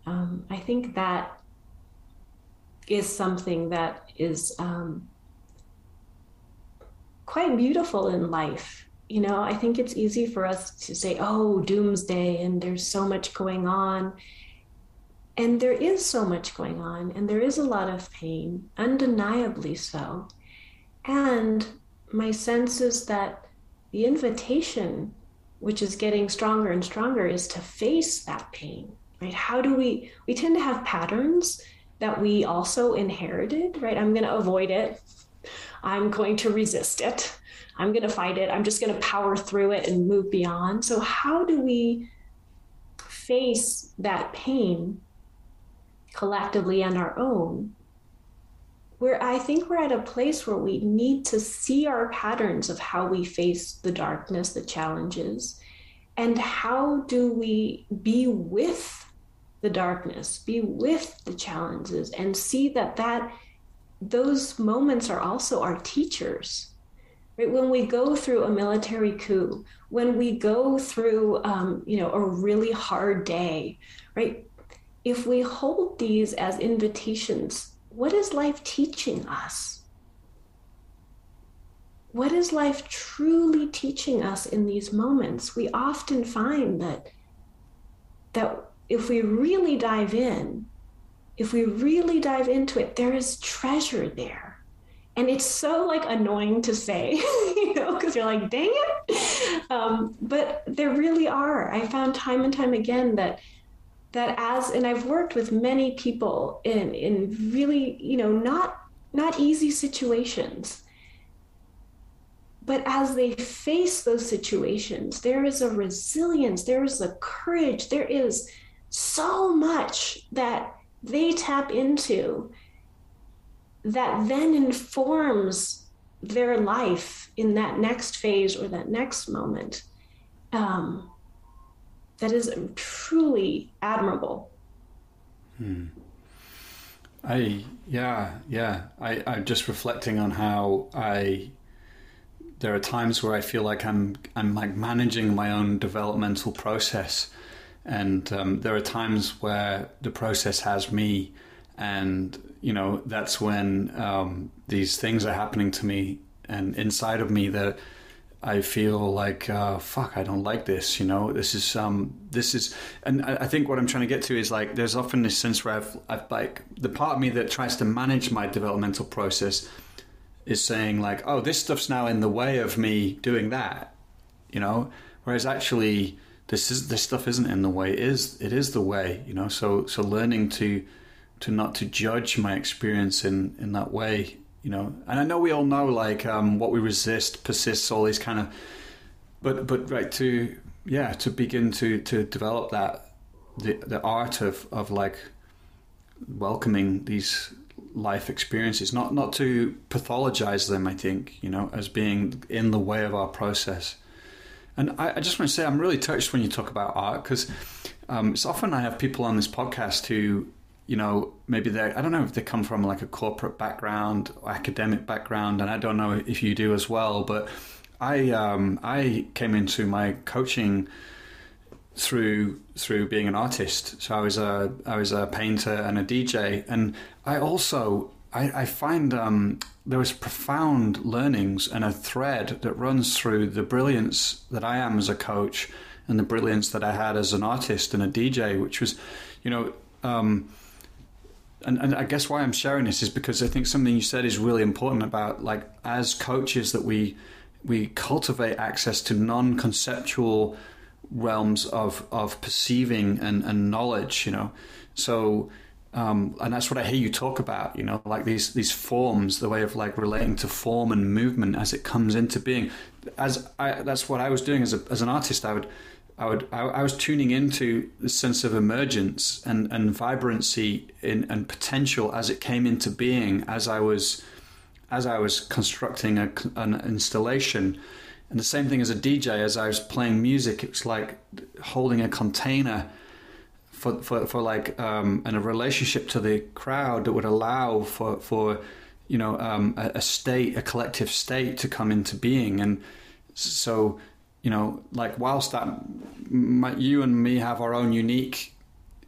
um, i think that is something that is um, quite beautiful in life. You know i think it's easy for us to say oh doomsday and there's so much going on and there is so much going on, and there is a lot of pain, undeniably so. And my sense is that the invitation, which is getting stronger and stronger, is to face that pain, right? How do we, we tend to have patterns that we also inherited, right? I'm going to avoid it. I'm going to resist it. I'm going to fight it. I'm just going to power through it and move beyond. So, how do we face that pain collectively and our own, where I think we're at a place where we need to see our patterns of how we face the darkness, the challenges, and how do we be with the darkness, be with the challenges, and see that that those moments are also our teachers. Right? When we go through a military coup, when we go through, um, you know, a really hard day, right? If we hold these as invitations, what is life teaching us? What is life truly teaching us in these moments? We often find that that if we really dive in, if we really dive into it, there is treasure there. And it's so like annoying to say, you know, because you're like, dang it. Um, but there really are. I found time and time again that that as and I've worked with many people in in really, you know, not not easy situations. But as they face those situations, there is a resilience, there is a courage, there is so much that they tap into that then informs their life in that next phase or that next moment. Um, that is truly admirable. Hmm. I yeah yeah I I'm just reflecting on how I there are times where I feel like I'm I'm like managing my own developmental process, and um, there are times where the process has me, and you know that's when um, these things are happening to me and inside of me that I feel like uh, fuck, I don't like this. You know, this is um, this is, and I think what I'm trying to get to is like, there's often this sense where I've, I've like the part of me that tries to manage my developmental process is saying like, oh, this stuff's now in the way of me doing that. You know, whereas actually this is this stuff isn't in the way. It is it is the way. You know, so so learning to to not to judge my experience in in that way you know. And I know we all know like um, what we resist persists, all these kind of, but but right to yeah to begin to to develop that the the art of of like welcoming these life experiences, not not to pathologize them. I think you know as being in the way of our process. And I, I just want to say I'm really touched when you talk about art because um, it's often I have people on this podcast who you know, maybe they I don't know if they come from like a corporate background or academic background, and I don't know if you do as well, but I um, I came into my coaching through through being an artist. So I was a I was a painter and a DJ, and I also I, I find um, there was profound learnings and a thread that runs through the brilliance that I am as a coach and the brilliance that I had as an artist and a DJ, which was, you know. Um, and, and I guess why I'm sharing this is because I think something you said is really important about like as coaches that we we cultivate access to non-conceptual realms of of perceiving and, and knowledge, you know. So um, and that's what I hear you talk about, you know, like these these forms, the way of like relating to form and movement as it comes into being. As I, that's what I was doing as a, as an artist. I would I would I, I, was tuning into the sense of emergence and, and vibrancy in, and potential as it came into being as I was as I was constructing a, an installation. And the same thing as a DJ, as I was playing music, it was like holding a container for for, for like um, and a relationship to the crowd that would allow for for you know um, a, a state, a collective state to come into being, and so you know, like whilst that my, you and me have our own unique,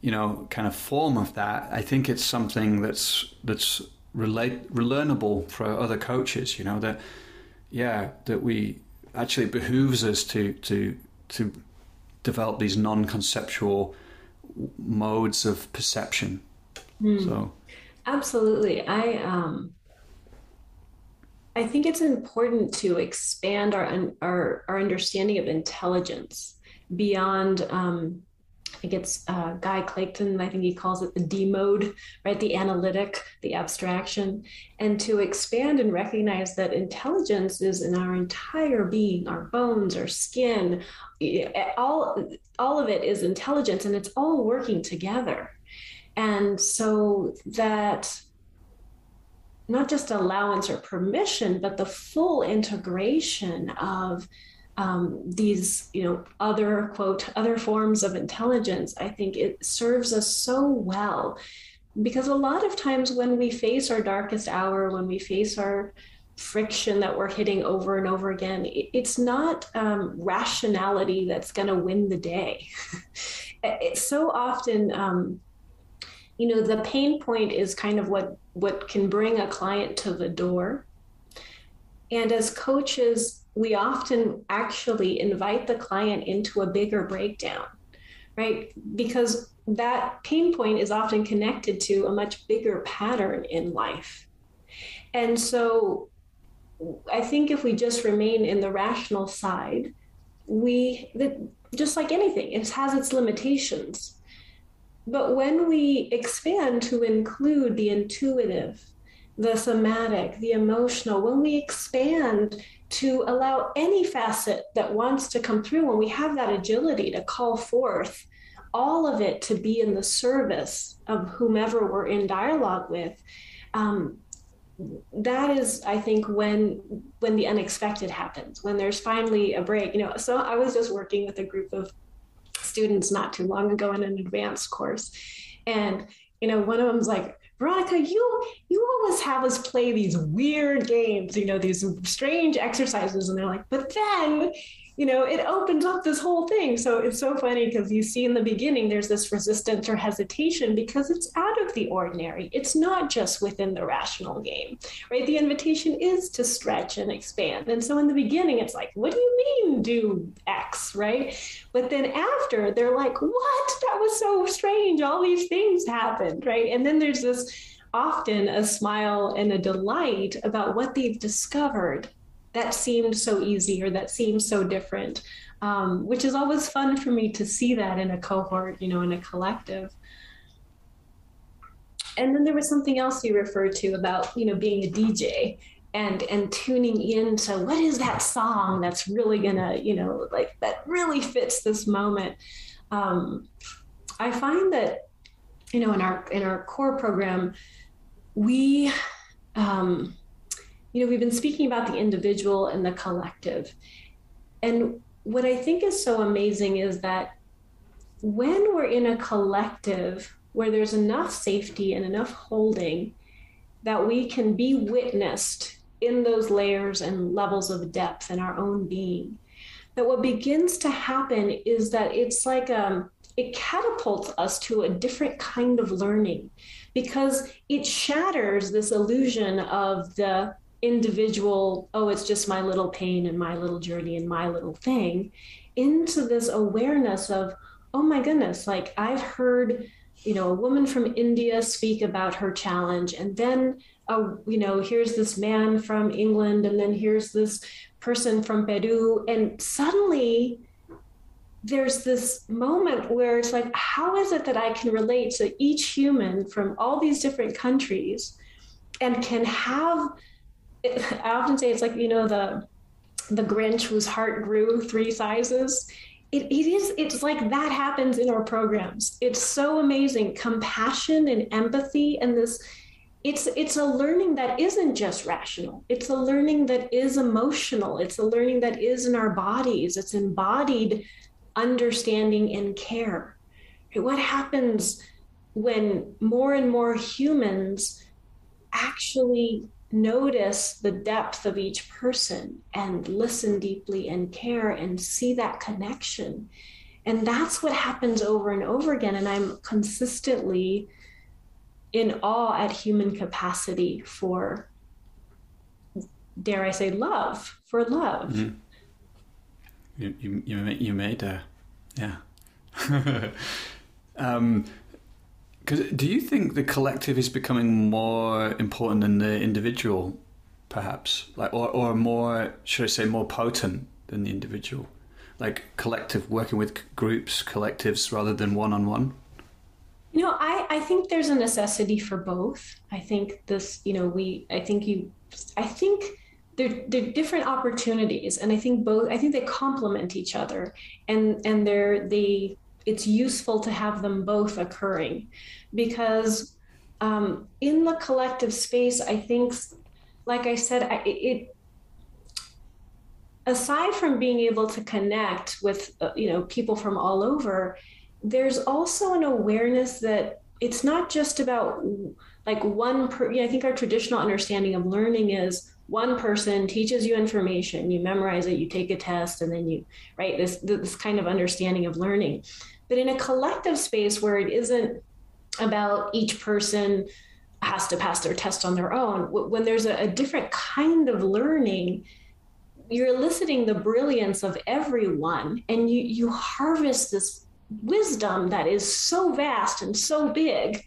you know, kind of form of that, I think it's something that's that's relate relearnable for other coaches. You know that, yeah, that we actually behooves us to to to develop these non-conceptual modes of perception. Mm. So, absolutely, I um, I think it's important to expand our our, our understanding of intelligence beyond. Um, I think it's uh, Guy Claxton. I think he calls it the D mode, right? The analytic, the abstraction, and to expand and recognize that intelligence is in our entire being, our bones, our skin, all all of it is intelligence, and it's all working together. And so that not just allowance or permission, but the full integration of um, these, you know, other quote other forms of intelligence. I think it serves us so well because a lot of times when we face our darkest hour, when we face our friction that we're hitting over and over again, it's not um, rationality that's going to win the day. it's so often. Um, you know the pain point is kind of what what can bring a client to the door. And as coaches we often actually invite the client into a bigger breakdown right? Because that pain point is often connected to a much bigger pattern in life. And so i think if we just remain in the rational side we just like anything it has its limitations but when we expand to include the intuitive, the somatic, the emotional, when we expand to allow any facet that wants to come through, when we have that agility to call forth all of it to be in the service of whomever we're in dialogue with, um, that is i think when when the unexpected happens when there's finally a break. You know so i was just working with a group of students not too long ago in an advanced course. And, you know, one of them's like, Veronica, you you always have us play these weird games, you know, these strange exercises. And they're like, but then you know, it opens up this whole thing. So it's so funny because you see in the beginning there's this resistance or hesitation because it's out of the ordinary. It's not just within the rational game, right? The invitation is to stretch and expand. And so in the beginning, it's like, what do you mean do X, right? But then after, they're like, what? That was so strange. All these things happened, right? And then there's this often a smile and a delight about what they've discovered that seemed so easy or that seemed so different, um, which is always fun for me to see that in a cohort, you know, in a collective. And then there was something else you referred to about, you know, being a DJ and and tuning in into what is that song that's really gonna, you know, like that really fits this moment. Um, I find that, you know, in our in our core program, we um, you know, we've been speaking about the individual and the collective. And what I think is so amazing is that when we're in a collective where there's enough safety and enough holding that we can be witnessed in those layers and levels of depth in our own being, that what begins to happen is that it's like um, it catapults us to a different kind of learning because it shatters this illusion of the individual, oh, it's just my little pain and my little journey and my little thing, into this awareness of, oh my goodness, like I've heard, you know, a woman from India speak about her challenge, and then, uh, you know, here's this man from England, and then here's this person from Peru, and suddenly there's this moment where it's like, how is it that I can relate to each human from all these different countries and can have it, I often say it's like you know the the Grinch whose heart grew three sizes. It, it is it's like that happens in our programs. It's so amazing. Compassion and empathy and this it's it's a learning that isn't just rational. It's a learning that is emotional. It's a learning that is in our bodies. It's embodied understanding and care. What happens when more and more humans actually notice the depth of each person and listen deeply and care and see that connection? And that's what happens over and over again. And I'm consistently in awe at human capacity for, dare I say, love, for love. Mm-hmm. You, you, you, made a, yeah. um, cause do you think the collective is becoming more important than the individual, perhaps, like, or, or more, should I say, more potent than the individual? like collective working with groups, collectives rather than one on one? You know, I, I think there's a necessity for both. I think this, you know, we, I think you, I think they're, they're different opportunities and I think both, I think they complement each other and, and they're, they, it's useful to have them both occurring because um, in the collective space, I think, like I said, I, it, aside from being able to connect with uh, you know people from all over there's also an awareness that it's not just about like one per, you know, i think our traditional understanding of learning is one person teaches you information you memorize it you take a test and then you right this this kind of understanding of learning. But in a collective space where it isn't about each person has to pass their test on their own. When there's a, a different kind of learning you're eliciting the brilliance of everyone and you you harvest this wisdom that is so vast and so big.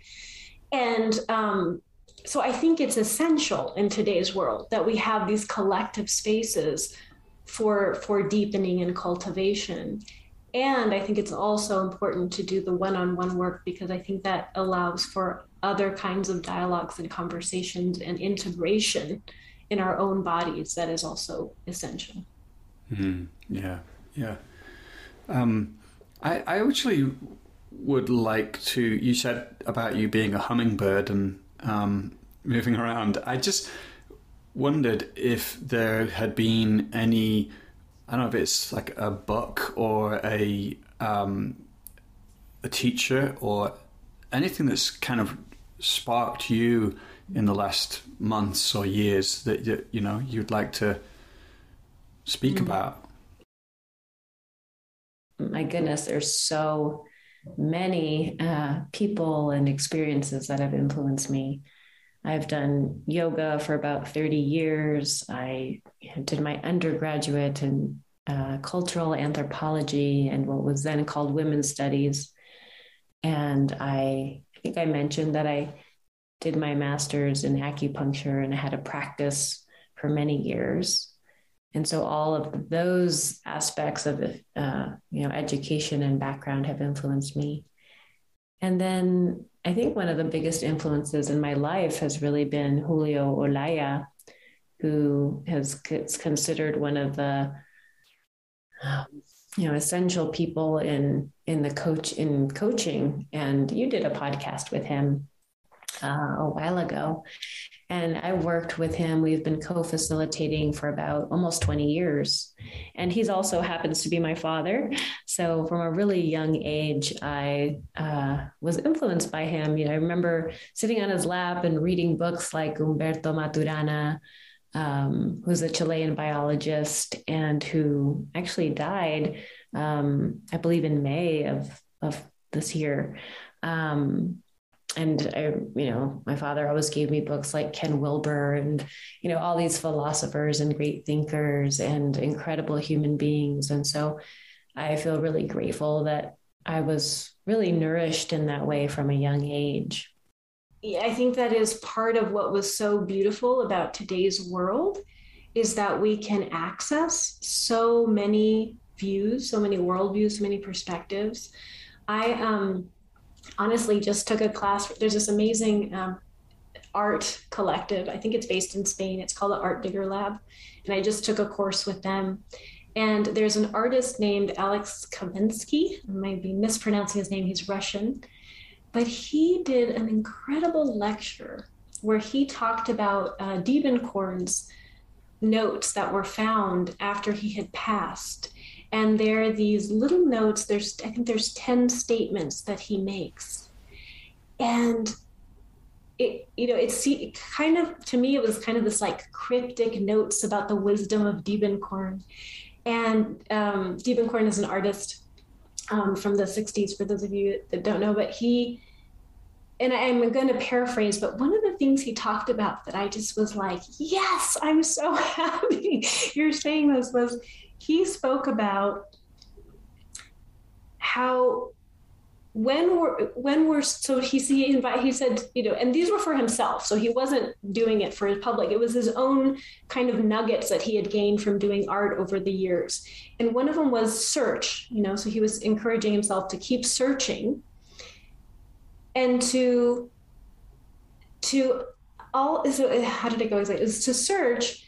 And um, so i think it's essential in today's world that we have these collective spaces for for deepening and cultivation and i think it's also important to do the one-on-one work because i think that allows for other kinds of dialogues and conversations and integration in our own bodies that is also essential. Mm-hmm. Yeah, yeah. Um, I, I actually would like to. You said about you being a hummingbird and um, moving around. I just wondered if there had been any. I don't know if it's like a book or a um, a teacher or anything that's kind of sparked you in the last months or years that you know you'd like to speak mm about? My goodness, there's so many uh, people and experiences that have influenced me. I've done yoga for about 30 years. I did my undergraduate in uh, cultural anthropology and what was then called women's studies. And I, I think I mentioned that I did my master's in acupuncture and I had a practice for many years. And so all of those aspects of uh, you know education and background have influenced me. And then I think one of the biggest influences in my life has really been Julio Olalla, who has is considered one of the you know essential people in in the coach in coaching. And you did a podcast with him uh, a while ago. And I worked with him. We've been co facilitating for about almost 20 years. And he's also happens to be my father. So from a really young age, I uh, was influenced by him. You know, I remember sitting on his lap and reading books like Humberto Maturana. Um, who's a Chilean biologist and who actually died, um, I believe, in May of of this year. Um, and I, you know, my father always gave me books like Ken Wilber and, you know, all these philosophers and great thinkers and incredible human beings. And so I feel really grateful that I was really nourished in that way from a young age. I think that is part of what was so beautiful about today's world is that we can access so many views, so many worldviews, so many perspectives. I um honestly just took a class. There's this amazing um, art collective. I think it's based in Spain. It's called the Art Digger Lab. And I just took a course with them. And there's an artist named Alex Kanevsky. I might be mispronouncing his name. He's Russian. But he did an incredible lecture where he talked about uh, Diebenkorn's notes that were found after he had passed. And there are these little notes there's i think there's 10 statements that he makes. And it you know it's it kind of to me it was kind of this like cryptic notes about the wisdom of Diebenkorn. And um, Diebenkorn is an artist um, from the 60s for those of you that don't know but he and I'm going to paraphrase, but one of the things he talked about that I just was like, yes, I'm so happy you're saying this was he spoke about how when we're when we're so he he invite he said you know and these were for himself. So he wasn't doing it for his public. It was his own kind of nuggets that he had gained from doing art over the years. And one of them was search you know so he was encouraging himself to keep searching and to to all so how did it go exactly? Is to search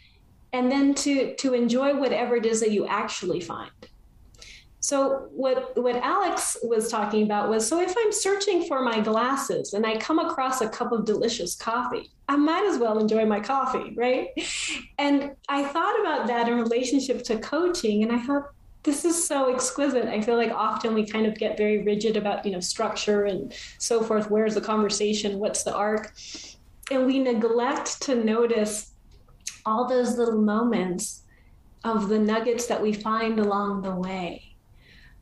and then to to enjoy whatever it is that you actually find so what what Alex was talking about was so if I'm searching for my glasses and I come across a cup of delicious coffee, I might as well enjoy my coffee, right? And I thought about that in relationship to coaching and I thought this is so exquisite. I feel like often we kind of get very rigid about, you know, structure and so forth. Where's the conversation? What's the arc? And we neglect to notice all those little moments of the nuggets that we find along the way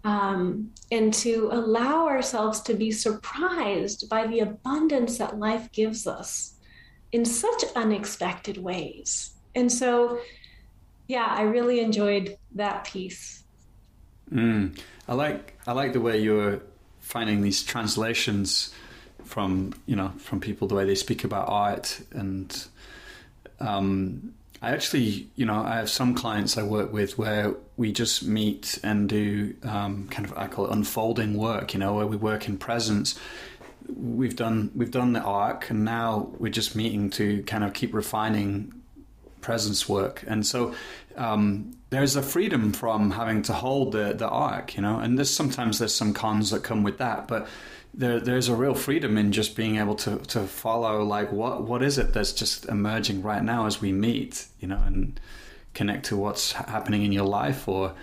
um, and to allow ourselves to be surprised by the abundance that life gives us in such unexpected ways. And so, yeah, I really enjoyed that piece. Mm. I like I like the way you're finding these translations from you know from people the way they speak about art and um, I actually, you know, I have some clients I work with where we just meet and do um, kind of I call it unfolding work. You know, where we work in presence. We've done we've done the arc, and now we're just meeting to kind of keep refining presence work. And so um, there's a freedom from having to hold the the arc. You know, and there's sometimes there's some cons that come with that, but there, there's a real freedom in just being able to, to follow like what what is it that's just emerging right now as we meet you know and connect to what's happening in your life or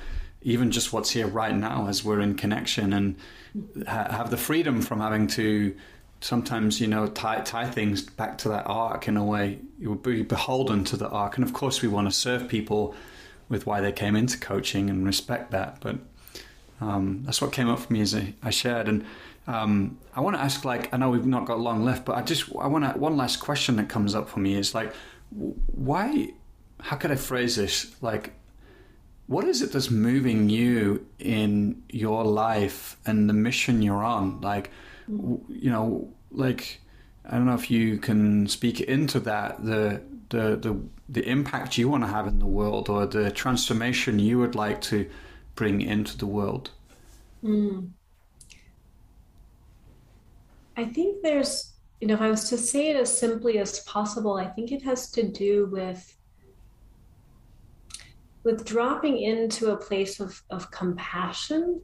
even just what's here right now as we're in connection and ha- have the freedom from having to sometimes you know tie tie things back to that arc in a way. You would be beholden to the arc and of course we want to serve people with why they came into coaching and respect that. But um, that's what came up for me as I, I shared. And um, I want to ask, like, I know we've not got long left, but I just, I want to, one last question that comes up for me is like, why, how could I phrase this? Like, what is it that's moving you in your life and the mission you're on? Like, you know, like, I don't know if you can speak into that, the, the, the, the impact you want to have in the world or the transformation you would like to bring into the world. Mm. I think there's, you know, if I was to say it as simply as possible, I think it has to do with with dropping into a place of, of compassion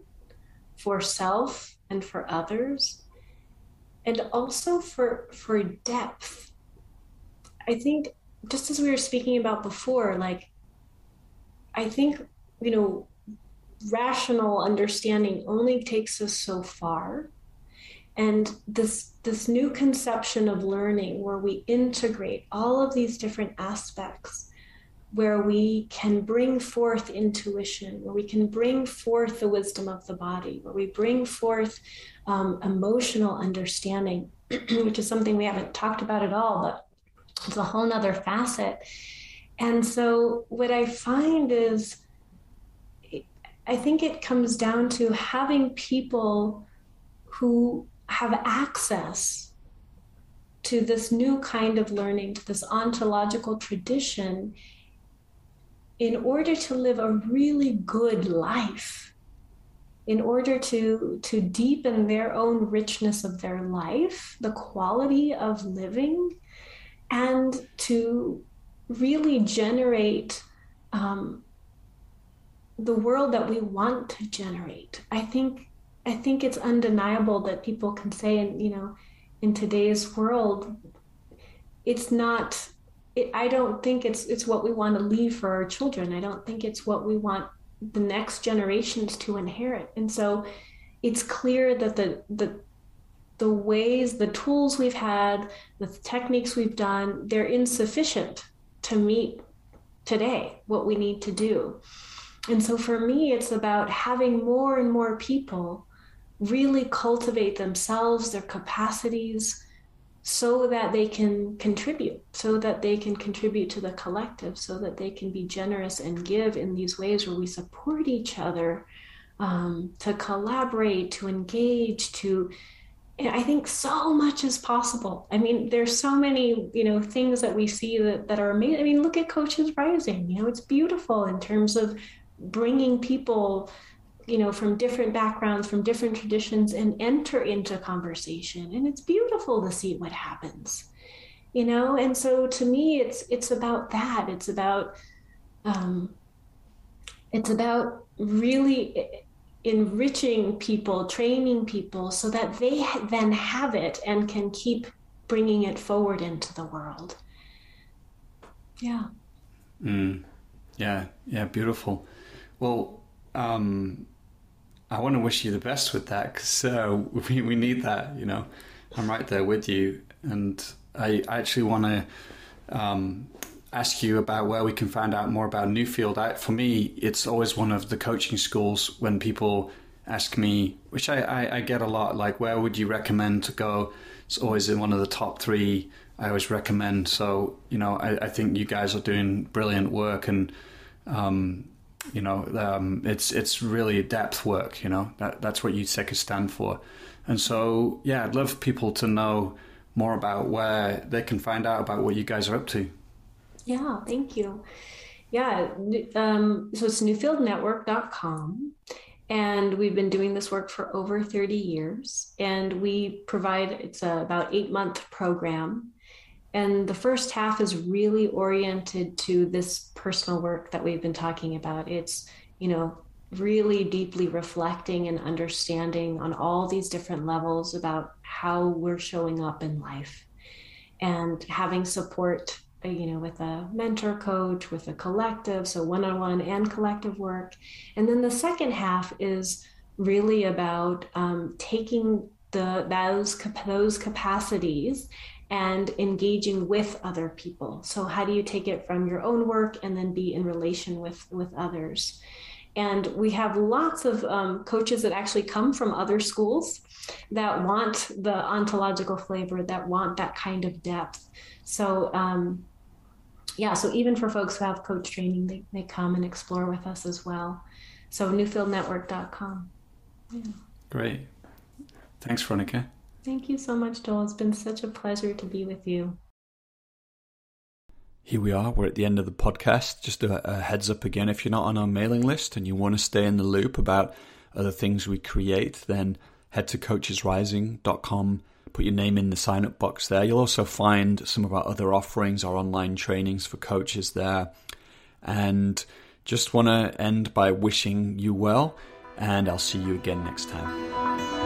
for self and for others and also for for depth. I think just as we were speaking about before like i think you know rational understanding only takes us so far. And this this new conception of learning where we integrate all of these different aspects where we can bring forth intuition where we can bring forth the wisdom of the body where we bring forth um, emotional understanding which is something we haven't talked about at all but it's a whole nother facet. And so what i find is i think it comes down to having people who have access to this new kind of learning, to this ontological tradition, in order to live a really good life, in order to, to deepen their own richness of their life, the quality of living, and to really generate um, the world that we want to generate. I think I think it's undeniable that people can say, and you know, in today's world, it's not. It, I don't think it's it's what we want to leave for our children. I don't think it's what we want the next generations to inherit. And so it's clear that the the the ways, the tools we've had, the techniques we've done, they're insufficient to meet today what we need to do. And so for me, it's about having more and more people really cultivate themselves, their capacities, so that they can contribute, so that they can contribute to the collective, so that they can be generous and give in these ways where we support each other, um, to collaborate, to engage, to I think so much is possible. I mean, there's so many, you know, things that we see that, that are amazing. I mean, look at Coaches Rising. You know, it's beautiful in terms of bringing people you know from different backgrounds from different traditions and enter into conversation. And it's beautiful to see what happens you know? And so to me it's it's about that. It's about um it's about really enriching people training people so that they then have it and can keep bringing it forward into the world. Yeah. Mm. yeah. Yeah. Beautiful. Well um I want to wish you the best with that because uh, we, we need that, you know. I'm right there with you. And I, actually want to um, ask you about where we can find out more about Newfield. I, for me, it's always one of the coaching schools when people ask me, which I, I, I, get a lot, like, where would you recommend to go? It's always in one of the top three I always recommend. So, you know, I, I think you guys are doing brilliant work and um, you know, um, it's it's really depth work. You know, that that's what USECA stand for. And so, yeah, I'd love people to know more about where they can find out about what you guys are up to. Yeah, thank you. Yeah, um, so it's newfieldnetwork.com. And we've been doing this work for over 30 years. And we provide, it's a about eight month program and the first half is really oriented to this personal work that we've been talking about. It's, you know, really deeply reflecting and understanding on all these different levels about how we're showing up in life and having support uh, you know with a mentor coach with a collective so one-on-one and collective work and then the second half is really about um, taking the those those capacities and engaging with other people. So how do you take it from your own work and then be in relation with with others? And we have lots of um, coaches that actually come from other schools that want the ontological flavor, that want that kind of depth. So um, yeah, so even for folks who have coach training, they, they come and explore with us as well. So newfieldnetwork.com. Yeah. Great. Thanks, Veronica. Thank you so much, Joel. It's been such a pleasure to be with you. Here we are. We're at the end of the podcast. Just a, a, heads up again if you're not on our mailing list and you want to stay in the loop about other things we create, then head to coachesrising.com. Put your name in the sign up box there. You'll also find some of our other offerings, our online trainings for coaches there. And just want to end by wishing you well, and I'll see you again next time.